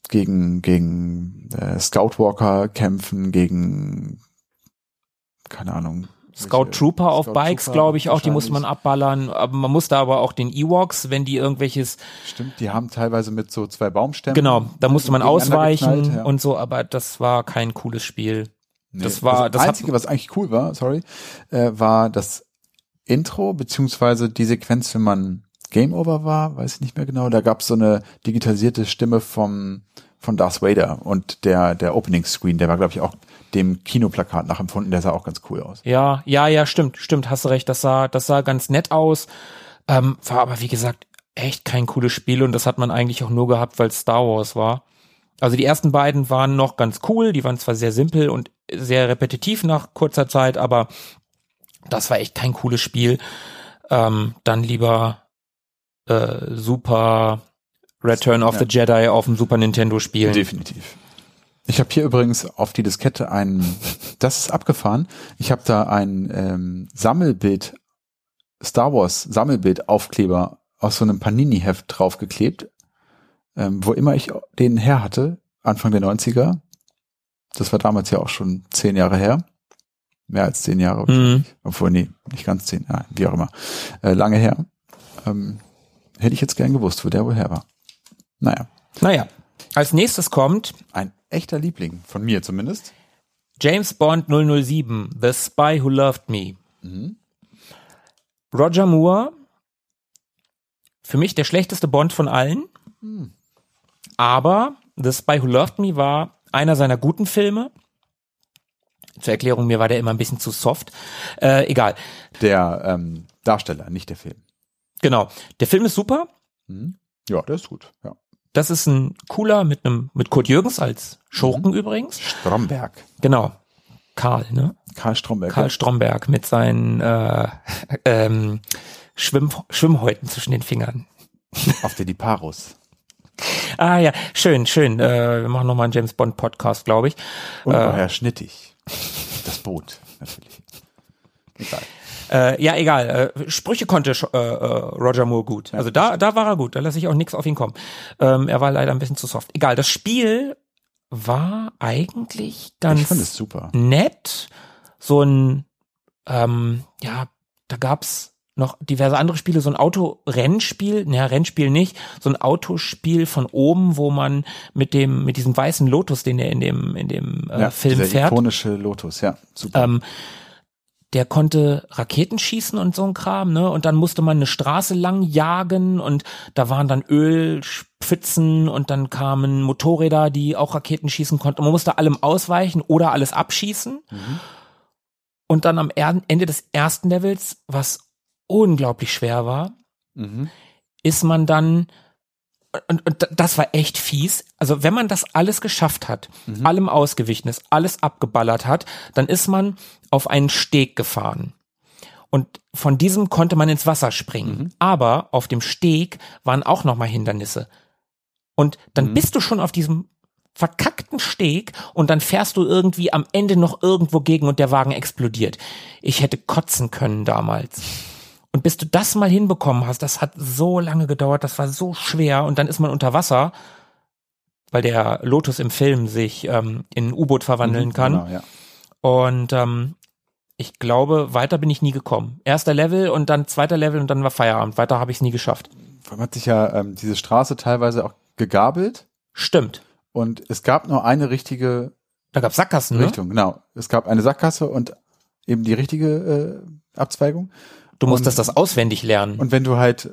Speaker 1: gegen gegen äh, Scoutwalker kämpfen, gegen keine Ahnung
Speaker 2: Scout Trooper auf Scout Bikes, glaube ich auch, die muss man abballern. Aber man musste aber auch den Ewoks, wenn die irgendwelches.
Speaker 1: Stimmt, die haben teilweise mit so zwei Baumstämmen.
Speaker 2: Genau, da musste man ausweichen ja. und so, aber das war kein cooles Spiel. Nee, das war
Speaker 1: das, das Einzige, was eigentlich cool war, sorry, äh, war das Intro, beziehungsweise die Sequenz, wenn man Game Over war, weiß ich nicht mehr genau. Da gab es so eine digitalisierte Stimme vom von Darth Vader und der der Opening Screen, der war glaube ich auch dem Kinoplakat nachempfunden, der sah auch ganz cool aus.
Speaker 2: Ja, ja, ja, stimmt, stimmt, hast du recht, das sah das sah ganz nett aus. Ähm, war aber wie gesagt echt kein cooles Spiel und das hat man eigentlich auch nur gehabt, weil Star Wars war. Also die ersten beiden waren noch ganz cool, die waren zwar sehr simpel und sehr repetitiv nach kurzer Zeit, aber das war echt kein cooles Spiel. Ähm, dann lieber äh, Super Return of ja. the Jedi auf dem Super Nintendo spielen.
Speaker 1: Definitiv. Ich habe hier übrigens auf die Diskette ein, das ist abgefahren. Ich habe da ein ähm, Sammelbild, Star Wars Sammelbild Aufkleber aus so einem Panini-Heft draufgeklebt, ähm, wo immer ich den her hatte, Anfang der 90er. Das war damals ja auch schon zehn Jahre her. Mehr als zehn Jahre. Mhm. Obwohl, nee, nicht ganz zehn, ja, wie auch immer. Äh, lange her. Ähm, hätte ich jetzt gern gewusst, wo der woher war. Naja.
Speaker 2: Naja. Als nächstes kommt
Speaker 1: ein echter Liebling, von mir zumindest.
Speaker 2: James Bond 007, The Spy Who Loved Me. Mhm. Roger Moore, für mich der schlechteste Bond von allen. Mhm. Aber The Spy Who Loved Me war einer seiner guten Filme. Zur Erklärung, mir war der immer ein bisschen zu soft. Äh, egal.
Speaker 1: Der ähm, Darsteller, nicht der Film.
Speaker 2: Genau. Der Film ist super.
Speaker 1: Mhm. Ja, der ist gut. Ja.
Speaker 2: Das ist ein cooler mit einem mit Kurt Jürgens als Schurken mhm. übrigens.
Speaker 1: Stromberg.
Speaker 2: Genau. Karl, ne?
Speaker 1: Karl Stromberg.
Speaker 2: Karl Stromberg mit seinen äh, ähm, Schwimm Schwimmhäuten zwischen den Fingern.
Speaker 1: Auf der Diparus.
Speaker 2: ah ja, schön, schön. Äh, wir machen nochmal einen James Bond Podcast, glaube ich.
Speaker 1: Ungeheuer äh, schnittig. Das Boot, natürlich.
Speaker 2: Egal. Äh, ja, egal. Äh, Sprüche konnte äh, äh, Roger Moore gut. Also da, da war er gut. Da lasse ich auch nichts auf ihn kommen. Ähm, er war leider ein bisschen zu soft. Egal. Das Spiel war eigentlich ganz
Speaker 1: ich fand es super.
Speaker 2: nett. So ein, ähm, ja, da gab's noch diverse andere Spiele, so ein Autorennspiel, naja, Rennspiel nicht, so ein Autospiel von oben, wo man mit dem, mit diesem weißen Lotus, den er in dem, in dem äh, ja, Film fährt.
Speaker 1: ikonische Lotus, ja,
Speaker 2: super. Ähm, der konnte Raketen schießen und so ein Kram, ne? Und dann musste man eine Straße lang jagen und da waren dann Ölpfützen und dann kamen Motorräder, die auch Raketen schießen konnten. man musste allem ausweichen oder alles abschießen. Mhm. Und dann am Ende des ersten Levels, was unglaublich schwer war, mhm. ist man dann und, und das war echt fies. Also wenn man das alles geschafft hat, mhm. allem ausgewichen ist, alles abgeballert hat, dann ist man auf einen Steg gefahren. Und von diesem konnte man ins Wasser springen. Mhm. Aber auf dem Steg waren auch nochmal Hindernisse. Und dann mhm. bist du schon auf diesem verkackten Steg und dann fährst du irgendwie am Ende noch irgendwo gegen und der Wagen explodiert. Ich hätte kotzen können damals. Und bis du das mal hinbekommen hast, das hat so lange gedauert, das war so schwer und dann ist man unter Wasser, weil der Lotus im Film sich ähm, in ein U-Boot verwandeln mhm, kann. Genau, ja. Und ähm, Ich glaube, weiter bin ich nie gekommen. Erster Level und dann zweiter Level und dann war Feierabend. Weiter habe ich es nie geschafft.
Speaker 1: Man hat sich ja ähm, diese Straße teilweise auch gegabelt.
Speaker 2: Stimmt.
Speaker 1: Und es gab nur eine richtige
Speaker 2: da gab's Sackgassen,
Speaker 1: ne? Richtung, genau. Es gab eine Sackgasse und eben die richtige äh, Abzweigung.
Speaker 2: Du musstest und, das auswendig lernen.
Speaker 1: Und wenn du halt,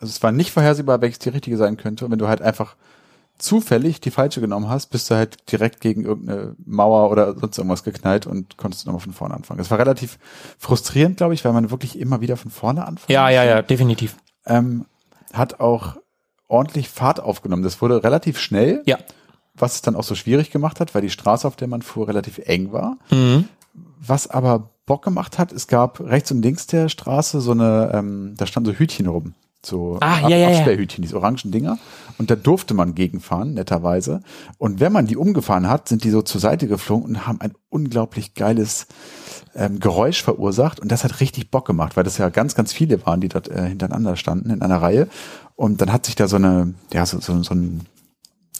Speaker 1: also es war nicht vorhersehbar, welches die richtige sein könnte, und wenn du halt einfach zufällig die falsche genommen hast, bist du halt direkt gegen irgendeine Mauer oder sonst irgendwas geknallt und konntest nochmal von vorne anfangen. Es war relativ frustrierend, glaube ich, weil man wirklich immer wieder von vorne anfängt.
Speaker 2: Ja, ja, ja, definitiv.
Speaker 1: Ähm, hat auch ordentlich Fahrt aufgenommen. Das wurde relativ schnell.
Speaker 2: Ja.
Speaker 1: Was es dann auch so schwierig gemacht hat, weil die Straße, auf der man fuhr, relativ eng war.
Speaker 2: Mhm.
Speaker 1: Was aber Bock gemacht hat, es gab rechts und links der Straße so eine, ähm, da standen so Hütchen rum. So
Speaker 2: ah, Ab ja, ja,
Speaker 1: Absperrhütchen, diese orangen Dinger. Und da durfte man gegenfahren, netterweise. Und wenn man die umgefahren hat, sind die so zur Seite geflogen und haben ein unglaublich geiles ähm, Geräusch verursacht. Und das hat richtig Bock gemacht, weil das ja ganz, ganz viele waren, die dort äh, hintereinander standen in einer Reihe. Und dann hat sich da so eine, ja, so, so, so ein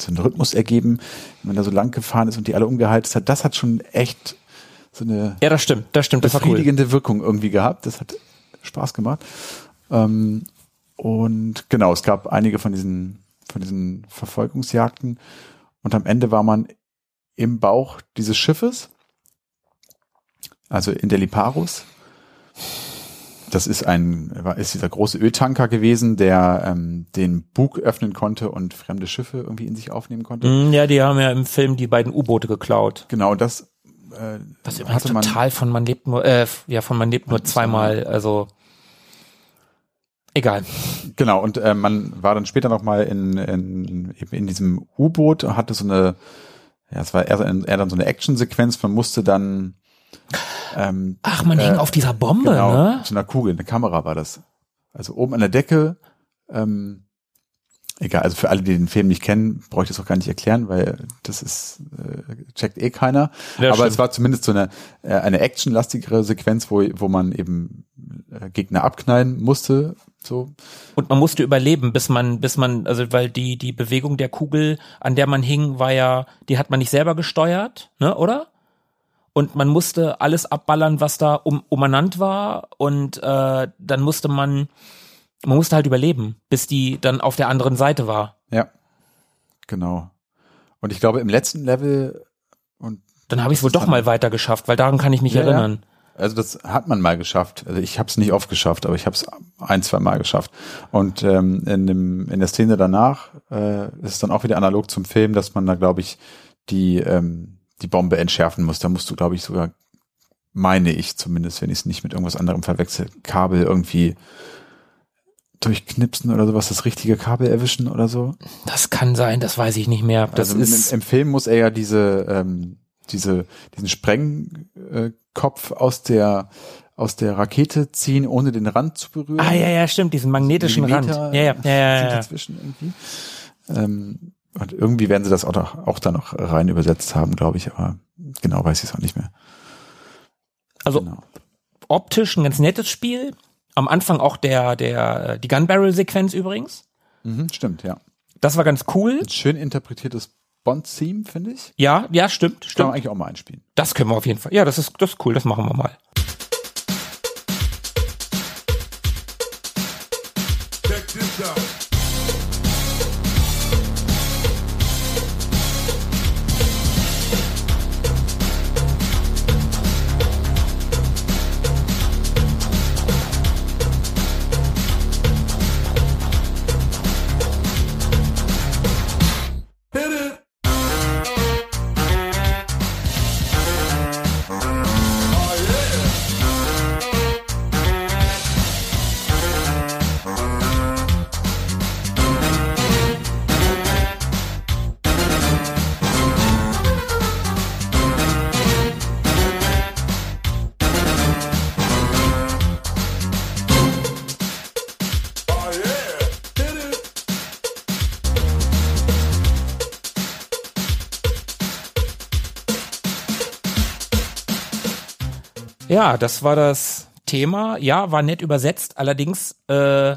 Speaker 1: so einen Rhythmus ergeben, wenn man da so lang gefahren ist und die alle umgeheizt hat. Das hat schon echt so eine
Speaker 2: ja, das stimmt, das stimmt, das
Speaker 1: befriedigende cool. Wirkung irgendwie gehabt. Das hat Spaß gemacht. Ähm, und genau, es gab einige von diesen, von diesen Verfolgungsjagden. Und am Ende war man im Bauch dieses Schiffes, also in der Liparus. Das ist ein, ist dieser große Öltanker gewesen, der ähm, den Bug öffnen konnte und fremde Schiffe irgendwie in sich aufnehmen konnte.
Speaker 2: Mm, ja, die haben ja im Film die beiden U-Boote geklaut.
Speaker 1: Genau, das
Speaker 2: äh, Was hatte man total von man lebt nur, äh, ja, von man lebt nur zweimal, also egal.
Speaker 1: Genau, und äh, man war dann später nochmal in, in, eben in diesem U-Boot und hatte so eine, ja, es war eher, eher dann so eine Action-Sequenz, man musste dann
Speaker 2: ähm, Ach, man äh, hing auf dieser Bombe, genau, ne?
Speaker 1: Zu einer Kugel, eine Kamera war das. Also oben an der Decke ähm, Egal, also für alle, die den Film nicht kennen, brauche ich das auch gar nicht erklären, weil das ist äh, checkt eh keiner. Ja, Aber stimmt. es war zumindest so eine äh, eine actionlastigere Sequenz, wo wo man eben äh, Gegner abknallen musste, so.
Speaker 2: Und man musste überleben, bis man bis man also weil die die Bewegung der Kugel, an der man hing, war ja, die hat man nicht selber gesteuert, ne, oder? Und man musste alles abballern, was da um umeinander war und äh, dann musste man man musste halt überleben, bis die dann auf der anderen Seite war.
Speaker 1: Ja, genau. Und ich glaube, im letzten Level und
Speaker 2: dann habe ich es wohl doch mal weiter geschafft, weil daran kann ich mich ja, erinnern.
Speaker 1: Ja. Also das hat man mal geschafft. Also ich habe es nicht oft geschafft, aber ich habe es ein, zwei Mal geschafft. Und ähm, in, dem, in der Szene danach äh, ist es dann auch wieder analog zum Film, dass man da, glaube ich, die, ähm, die Bombe entschärfen muss. Da musst du, glaube ich, sogar, meine ich zumindest, wenn ich es nicht mit irgendwas anderem verwechsel, Kabel irgendwie durchknipsen oder sowas, das richtige Kabel erwischen oder so?
Speaker 2: Das kann sein, das weiß ich nicht mehr. Das
Speaker 1: also
Speaker 2: ist
Speaker 1: im, im, Film muss er ja diese, ähm, diese, diesen Sprengkopf aus der aus der Rakete ziehen, ohne den Rand zu berühren.
Speaker 2: Ah ja, ja, stimmt, diesen magnetischen Rand. Ja, ja, ja, ja.
Speaker 1: Dazwischen irgendwie. Ähm, und irgendwie werden sie das auch, auch da noch rein übersetzt haben, glaube ich, aber genau weiß ich es auch nicht mehr.
Speaker 2: Also genau. optisch ein ganz nettes Spiel, am Anfang auch der, der, die Gun Barrel Sequenz übrigens.
Speaker 1: Mhm, stimmt, ja.
Speaker 2: Das war ganz cool.
Speaker 1: Ein schön interpretiertes Bond-Theme, finde ich.
Speaker 2: Ja, ja, stimmt, stimmt.
Speaker 1: Kann man eigentlich auch mal einspielen.
Speaker 2: Das können wir auf jeden Fall. Ja, das ist, das ist cool, das machen wir mal. Ja, das war das Thema. Ja, war nett übersetzt. Allerdings, äh,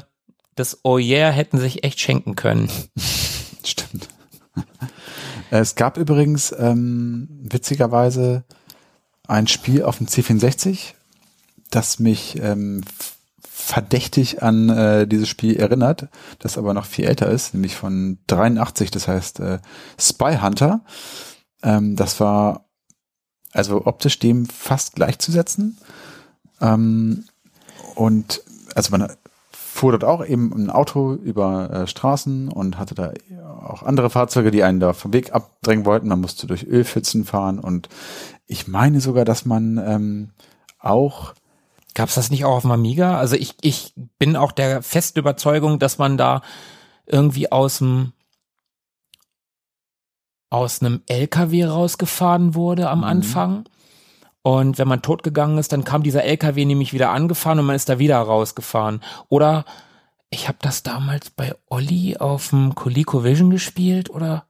Speaker 2: das Oh yeah hätten sich echt schenken können.
Speaker 1: Stimmt. Es gab übrigens ähm, witzigerweise ein Spiel auf dem C64, das mich ähm, verdächtig an äh, dieses Spiel erinnert, das aber noch viel älter ist, nämlich von 83, das heißt äh, Spy Hunter. Ähm, das war also optisch dem fast gleichzusetzen. Ähm, und also man fuhr dort auch eben ein Auto über äh, Straßen und hatte da auch andere Fahrzeuge, die einen da vom Weg abdrängen wollten. Man musste durch Ölpfützen fahren und ich meine sogar, dass man ähm, auch
Speaker 2: Gab's das nicht auch auf dem Amiga? Also ich, ich bin auch der festen Überzeugung, dass man da irgendwie aus dem aus einem LKW rausgefahren wurde am mhm. Anfang. Und wenn man totgegangen ist, dann kam dieser LKW nämlich wieder angefahren und man ist da wieder rausgefahren. Oder ich habe das damals bei Olli auf dem ColecoVision gespielt oder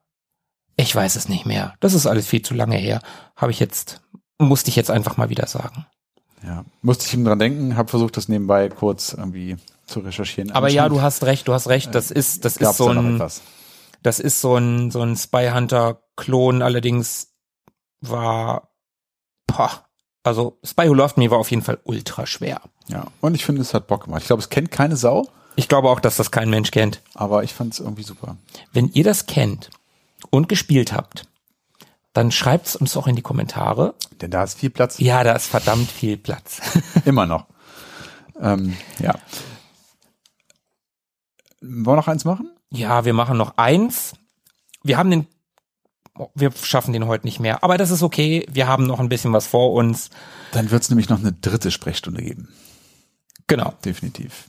Speaker 2: ich weiß es nicht mehr. Das ist alles viel zu lange her. Habe ich jetzt, musste ich jetzt einfach mal wieder sagen.
Speaker 1: Ja, musste ich ihm dran denken, habe versucht, das nebenbei kurz irgendwie zu recherchieren.
Speaker 2: Aber ja, du hast recht, du hast recht. Das ist, das ist so ein, das ist so ein, so ein Spy Hunter Klon. Allerdings war, boah, also Spy Who Loved Me war auf jeden Fall ultra schwer.
Speaker 1: Ja, und ich finde, es hat Bock gemacht. Ich glaube, es kennt keine Sau.
Speaker 2: Ich glaube auch, dass das kein Mensch kennt.
Speaker 1: Aber ich fand es irgendwie super.
Speaker 2: Wenn ihr das kennt und gespielt habt, dann schreibt's uns auch in die Kommentare.
Speaker 1: Denn da ist viel Platz.
Speaker 2: Ja, da ist verdammt viel Platz.
Speaker 1: Immer noch. Ähm, ja. Wollen wir noch eins machen?
Speaker 2: Ja, wir machen noch eins. Wir haben den, wir schaffen den heute nicht mehr, aber das ist okay. Wir haben noch ein bisschen was vor uns.
Speaker 1: Dann wird es nämlich noch eine dritte Sprechstunde geben.
Speaker 2: Genau.
Speaker 1: Definitiv.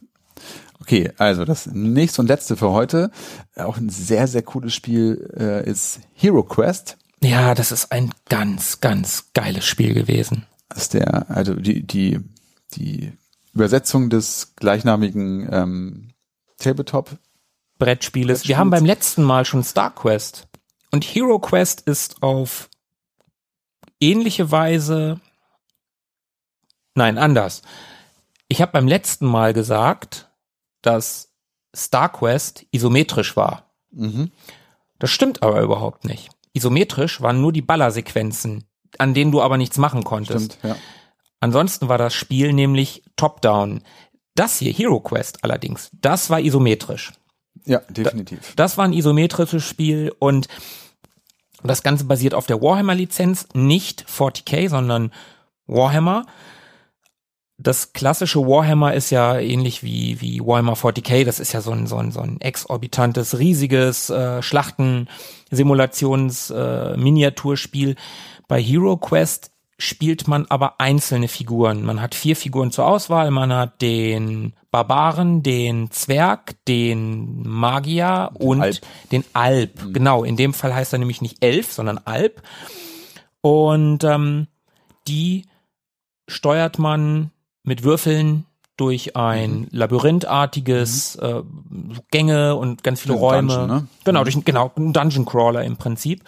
Speaker 1: Okay, also das nächste und letzte für heute, auch ein sehr, sehr cooles Spiel, äh, ist Hero Quest.
Speaker 2: Ja, das ist ein ganz, ganz geiles Spiel gewesen.
Speaker 1: Das ist der, also die, die, die Übersetzung des gleichnamigen ähm, Tabletop
Speaker 2: Brettspieles. Wir haben beim letzten Mal schon Star Quest und Hero Quest ist auf ähnliche Weise, nein, anders. Ich habe beim letzten Mal gesagt, dass Star Quest isometrisch war. Mhm. Das stimmt aber überhaupt nicht isometrisch waren nur die Ballersequenzen, an denen du aber nichts machen konntest. Stimmt, ja. Ansonsten war das Spiel nämlich top-down. Das hier, Hero Quest allerdings, das war isometrisch.
Speaker 1: Ja, definitiv.
Speaker 2: Das war ein isometrisches Spiel und das Ganze basiert auf der Warhammer-Lizenz, nicht 40k, sondern Warhammer das klassische Warhammer ist ja ähnlich wie, wie Warhammer 40k. Das ist ja so ein, so ein, so ein exorbitantes, riesiges äh, Schlachten-Simulations-Miniaturspiel. Äh, Bei Hero Quest spielt man aber einzelne Figuren. Man hat vier Figuren zur Auswahl. Man hat den Barbaren, den Zwerg, den Magier und Alp. den Alp. Mhm. Genau, in dem Fall heißt er nämlich nicht Elf, sondern Alp. Und ähm, die steuert man mit Würfeln durch ein mhm. labyrinthartiges mhm. äh, Gänge und ganz viele Räume. Dungeon, ne? Genau, mhm. durch genau ein Dungeon Crawler im Prinzip.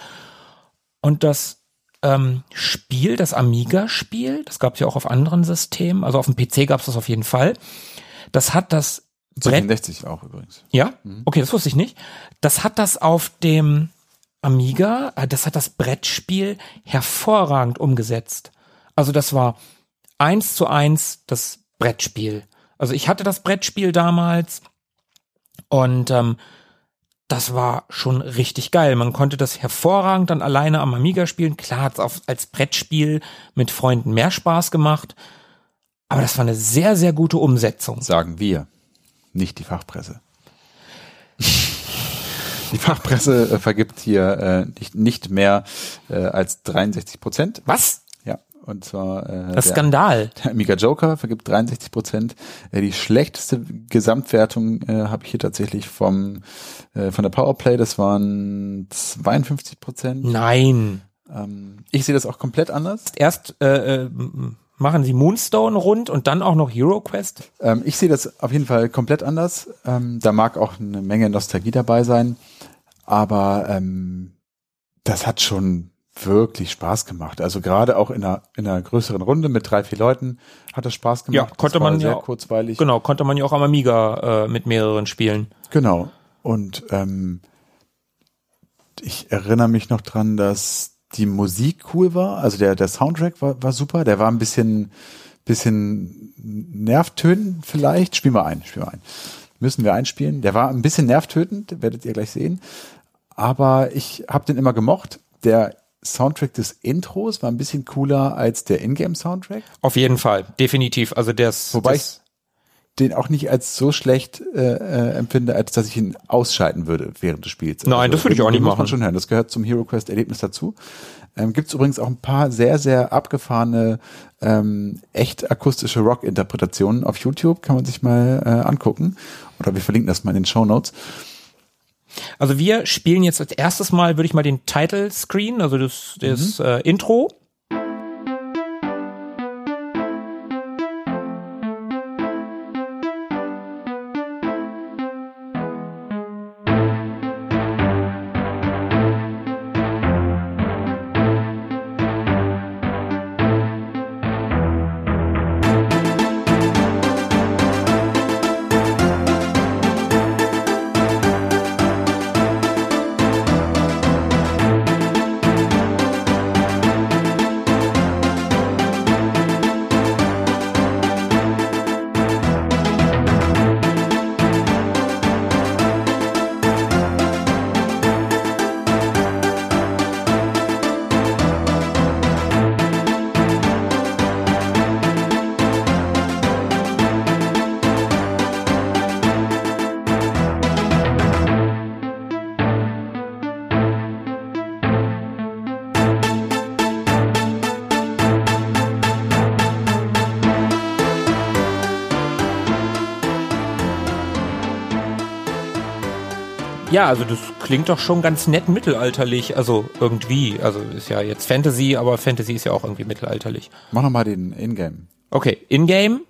Speaker 2: Und das ähm, Spiel, das Amiga-Spiel, das gab es ja auch auf anderen Systemen, also auf dem PC gab es das auf jeden Fall. Das hat das
Speaker 1: Brett 60 auch übrigens.
Speaker 2: Ja, mhm. okay, das wusste ich nicht. Das hat das auf dem Amiga, äh, das hat das Brettspiel hervorragend umgesetzt. Also das war eins zu eins das Brettspiel. Also ich hatte das Brettspiel damals und ähm, das war schon richtig geil. Man konnte das hervorragend dann alleine am Amiga spielen. Klar hat es als Brettspiel mit Freunden mehr Spaß gemacht, aber das war eine sehr, sehr gute Umsetzung.
Speaker 1: Sagen wir, nicht die Fachpresse. Die Fachpresse äh, vergibt hier äh, nicht, nicht mehr äh, als 63 Prozent.
Speaker 2: Was?
Speaker 1: Und zwar
Speaker 2: äh, das der, Skandal.
Speaker 1: Der Amiga Joker vergibt 63 Prozent. Äh, die schlechteste Gesamtwertung äh, habe ich hier tatsächlich vom äh, von der Powerplay. Das waren 52 Prozent.
Speaker 2: Nein.
Speaker 1: Ähm, ich sehe das auch komplett anders.
Speaker 2: Erst äh, äh, machen sie Moonstone rund und dann auch noch Hero Quest.
Speaker 1: Ähm, ich sehe das auf jeden Fall komplett anders. Ähm, da mag auch eine Menge Nostalgie dabei sein, aber ähm, das hat schon wirklich Spaß gemacht. Also gerade auch in einer, in einer größeren Runde mit drei, vier Leuten hat das Spaß gemacht.
Speaker 2: Ja, konnte man sehr ja kurzweilig. Genau, konnte man ja auch am Amiga äh, mit mehreren spielen.
Speaker 1: Genau. Und ähm, ich erinnere mich noch dran, dass die Musik cool war. Also der, der Soundtrack war, war super. Der war ein bisschen, bisschen nervtötend vielleicht. Spiel mal ein, spiel mal ein. Müssen wir einspielen. Der war ein bisschen nervtötend, werdet ihr gleich sehen. Aber ich habe den immer gemocht. Der Soundtrack des Intros war ein bisschen cooler als der Ingame-Soundtrack.
Speaker 2: Auf jeden Fall, definitiv. Also der ist.
Speaker 1: Wobei ich den auch nicht als so schlecht äh, äh, empfinde, als dass ich ihn ausschalten würde während des Spiels.
Speaker 2: Nein, also, das würde ich auch nicht machen. Muss man
Speaker 1: schon hören. Das gehört zum Hero Quest Erlebnis dazu. Ähm, Gibt es übrigens auch ein paar sehr, sehr abgefahrene, ähm, echt akustische Rock-Interpretationen auf YouTube. Kann man sich mal äh, angucken. Oder wir verlinken das mal in den Show Notes.
Speaker 2: Also wir spielen jetzt als erstes Mal, würde ich mal den Title Screen, also das, das mhm. äh, Intro Ja, also das klingt doch schon ganz nett mittelalterlich, also irgendwie. Also ist ja jetzt Fantasy, aber Fantasy ist ja auch irgendwie mittelalterlich.
Speaker 1: Mach nochmal den Ingame.
Speaker 2: Okay, Ingame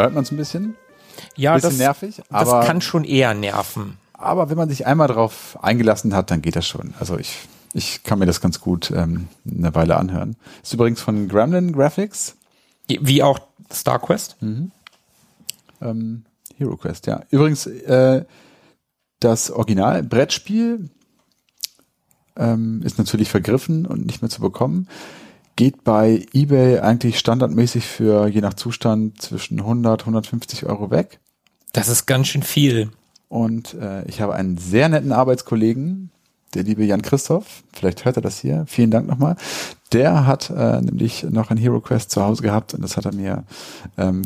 Speaker 1: Da hört man es ein bisschen.
Speaker 2: Ja, bisschen das, nervig. Aber, das kann schon eher nerven.
Speaker 1: Aber wenn man sich einmal darauf eingelassen hat, dann geht das schon. Also ich, ich kann mir das ganz gut ähm, eine Weile anhören. Ist übrigens von Gremlin Graphics.
Speaker 2: Wie auch Star Quest. Mhm.
Speaker 1: Ähm, Hero Quest, ja. Übrigens, äh, das Original Brettspiel ähm, ist natürlich vergriffen und nicht mehr zu bekommen geht bei eBay eigentlich standardmäßig für je nach Zustand zwischen 100, 150 Euro weg.
Speaker 2: Das ist ganz schön viel.
Speaker 1: Und äh, ich habe einen sehr netten Arbeitskollegen, der liebe Jan Christoph, vielleicht hört er das hier, vielen Dank nochmal. Der hat äh, nämlich noch ein Hero Quest zu Hause gehabt und das hat er mir ähm,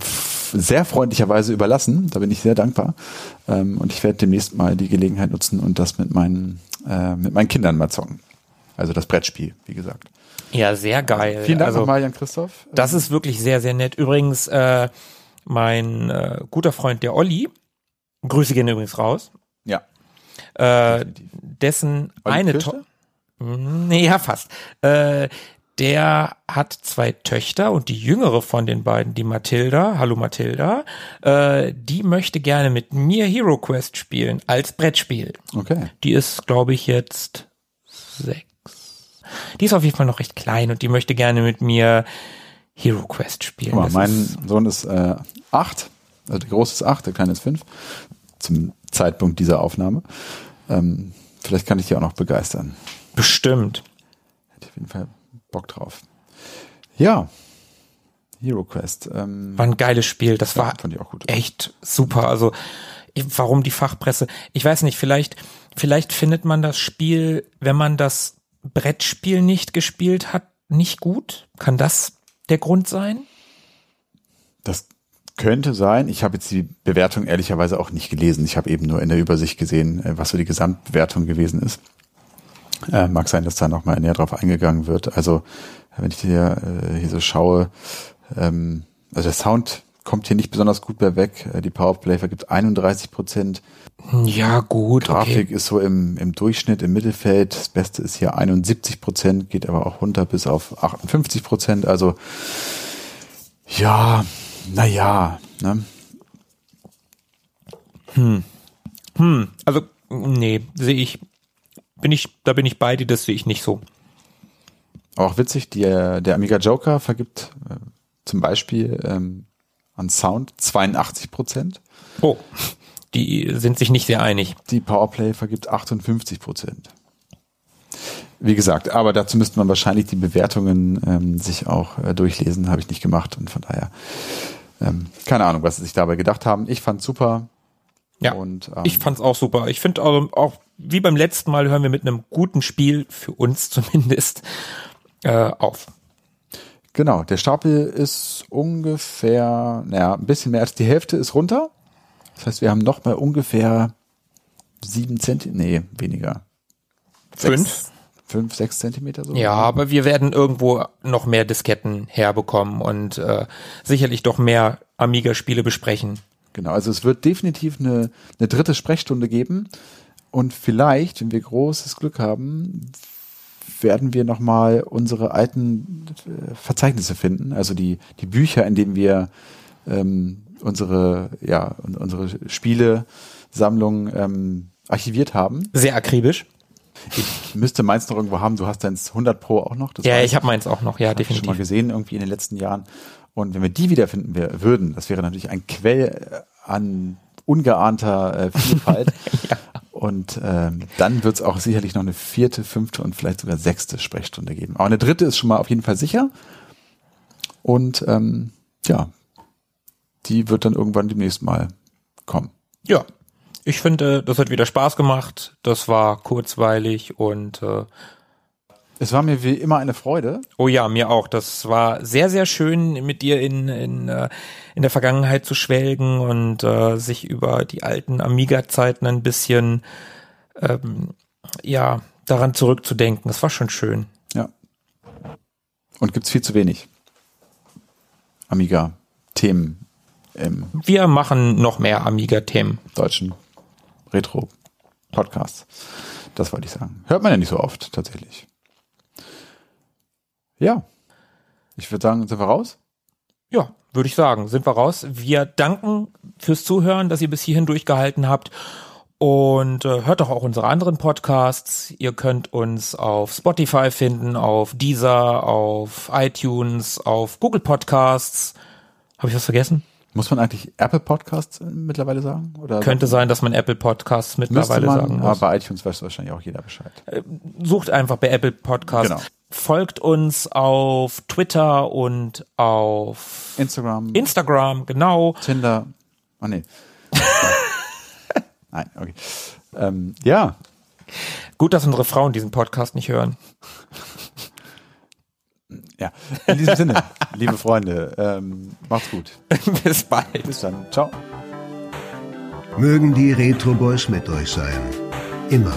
Speaker 1: sehr freundlicherweise überlassen. Da bin ich sehr dankbar. Ähm, und ich werde demnächst mal die Gelegenheit nutzen und das mit meinen, äh, mit meinen Kindern mal zocken. Also das Brettspiel, wie gesagt.
Speaker 2: Ja, sehr geil.
Speaker 1: Vielen Dank also, nochmal, Jan Christoph.
Speaker 2: Das ist wirklich sehr, sehr nett. Übrigens, äh, mein äh, guter Freund, der Olli, Grüße gehen übrigens raus.
Speaker 1: Ja.
Speaker 2: Äh, dessen Olli eine Tochter. Nee, ja, fast. Äh, der hat zwei Töchter und die jüngere von den beiden, die Mathilda, hallo Mathilda, äh, die möchte gerne mit mir Hero Quest spielen als Brettspiel.
Speaker 1: Okay.
Speaker 2: Die ist, glaube ich, jetzt sechs die ist auf jeden Fall noch recht klein und die möchte gerne mit mir Hero Quest spielen.
Speaker 1: Mal, mein ist Sohn ist äh, acht, also der große ist acht, der kleine ist fünf, zum Zeitpunkt dieser Aufnahme. Ähm, vielleicht kann ich die auch noch begeistern.
Speaker 2: Bestimmt.
Speaker 1: Hätte ich auf jeden Fall Bock drauf. Ja, Hero Quest. Ähm,
Speaker 2: war ein geiles Spiel. Das war
Speaker 1: auch gut.
Speaker 2: echt super. Also warum die Fachpresse? Ich weiß nicht. Vielleicht, vielleicht findet man das Spiel, wenn man das Brettspiel nicht gespielt hat, nicht gut. Kann das der Grund sein?
Speaker 1: Das könnte sein. Ich habe jetzt die Bewertung ehrlicherweise auch nicht gelesen. Ich habe eben nur in der Übersicht gesehen, äh, was so die Gesamtbewertung gewesen ist. Äh, mag sein, dass da nochmal näher drauf eingegangen wird. Also, wenn ich hier, äh, hier so schaue, ähm, also der Sound kommt hier nicht besonders gut mehr weg. Äh, die Powerplay vergibt 31 Prozent.
Speaker 2: Ja, gut.
Speaker 1: Grafik okay. ist so im, im Durchschnitt im Mittelfeld. Das Beste ist hier 71 Prozent, geht aber auch runter bis auf 58 Prozent. Also, ja, naja, ne?
Speaker 2: Hm. Hm, also, nee, sehe ich, bin ich, da bin ich bei dir, das sehe ich nicht so.
Speaker 1: Auch witzig, der, der Amiga Joker vergibt äh, zum Beispiel ähm, an Sound 82 Prozent.
Speaker 2: Oh, die sind sich nicht sehr einig.
Speaker 1: Die Powerplay vergibt 58 Prozent. Wie gesagt, aber dazu müsste man wahrscheinlich die Bewertungen ähm, sich auch äh, durchlesen, habe ich nicht gemacht und von daher ähm, keine Ahnung, was sie sich dabei gedacht haben. Ich fand super.
Speaker 2: Ja, und, ähm, ich fand's auch super. Ich finde auch wie beim letzten Mal hören wir mit einem guten Spiel für uns zumindest äh, auf.
Speaker 1: Genau, der Stapel ist ungefähr, naja, ein bisschen mehr als die Hälfte ist runter. Das heißt, wir haben noch mal ungefähr sieben Zentimeter, nee, weniger.
Speaker 2: Fünf?
Speaker 1: Fünf, sechs Zentimeter so.
Speaker 2: Ja, aber wir werden irgendwo noch mehr Disketten herbekommen und äh, sicherlich doch mehr Amiga-Spiele besprechen.
Speaker 1: Genau, also es wird definitiv eine, eine dritte Sprechstunde geben und vielleicht, wenn wir großes Glück haben, werden wir nochmal unsere alten äh, Verzeichnisse finden, also die, die Bücher, in denen wir ähm, unsere, ja, unsere Spielesammlung ähm, archiviert haben.
Speaker 2: Sehr akribisch.
Speaker 1: Ich müsste meins noch irgendwo haben. Du hast deins 100 Pro auch noch.
Speaker 2: Ja, ich habe meins auch noch. Ja, definitiv.
Speaker 1: Ich schon mal gesehen irgendwie in den letzten Jahren. Und wenn wir die wiederfinden wir, würden, das wäre natürlich ein Quell an ungeahnter äh, Vielfalt. ja. Und ähm, dann wird es auch sicherlich noch eine vierte, fünfte und vielleicht sogar sechste Sprechstunde geben. Aber eine dritte ist schon mal auf jeden Fall sicher. Und ähm, ja, die wird dann irgendwann demnächst mal kommen.
Speaker 2: Ja, ich finde, das hat wieder Spaß gemacht. Das war kurzweilig und äh,
Speaker 1: es war mir wie immer eine Freude.
Speaker 2: Oh ja, mir auch. Das war sehr, sehr schön, mit dir in, in, äh, in der Vergangenheit zu schwelgen und äh, sich über die alten Amiga-Zeiten ein bisschen ähm, ja, daran zurückzudenken. Das war schon schön.
Speaker 1: Ja. Und gibt's viel zu wenig Amiga-Themen im
Speaker 2: Wir machen noch mehr Amiga-Themen.
Speaker 1: Deutschen Retro-Podcasts. Das wollte ich sagen. Hört man ja nicht so oft, tatsächlich. Ja. Ich würde sagen, sind wir raus?
Speaker 2: Ja, würde ich sagen, sind wir raus. Wir danken fürs Zuhören, dass ihr bis hierhin durchgehalten habt. Und äh, hört doch auch unsere anderen Podcasts. Ihr könnt uns auf Spotify finden, auf Deezer, auf iTunes, auf Google Podcasts. Habe ich was vergessen?
Speaker 1: Muss man eigentlich Apple Podcasts mittlerweile sagen?
Speaker 2: Oder Könnte sein, dass man Apple Podcasts mittlerweile man, sagen muss.
Speaker 1: Aber bei iTunes weiß wahrscheinlich auch jeder Bescheid.
Speaker 2: Äh, sucht einfach bei Apple Podcasts. Genau. Folgt uns auf Twitter und auf
Speaker 1: Instagram.
Speaker 2: Instagram, genau.
Speaker 1: Tinder. Oh nee. Nein, okay. Ähm, ja.
Speaker 2: Gut, dass unsere Frauen diesen Podcast nicht hören.
Speaker 1: Ja, in diesem Sinne, liebe Freunde, ähm, macht's gut.
Speaker 2: Bis bald.
Speaker 1: Bis dann. Ciao.
Speaker 3: Mögen die Retro Boys mit euch sein. Immer.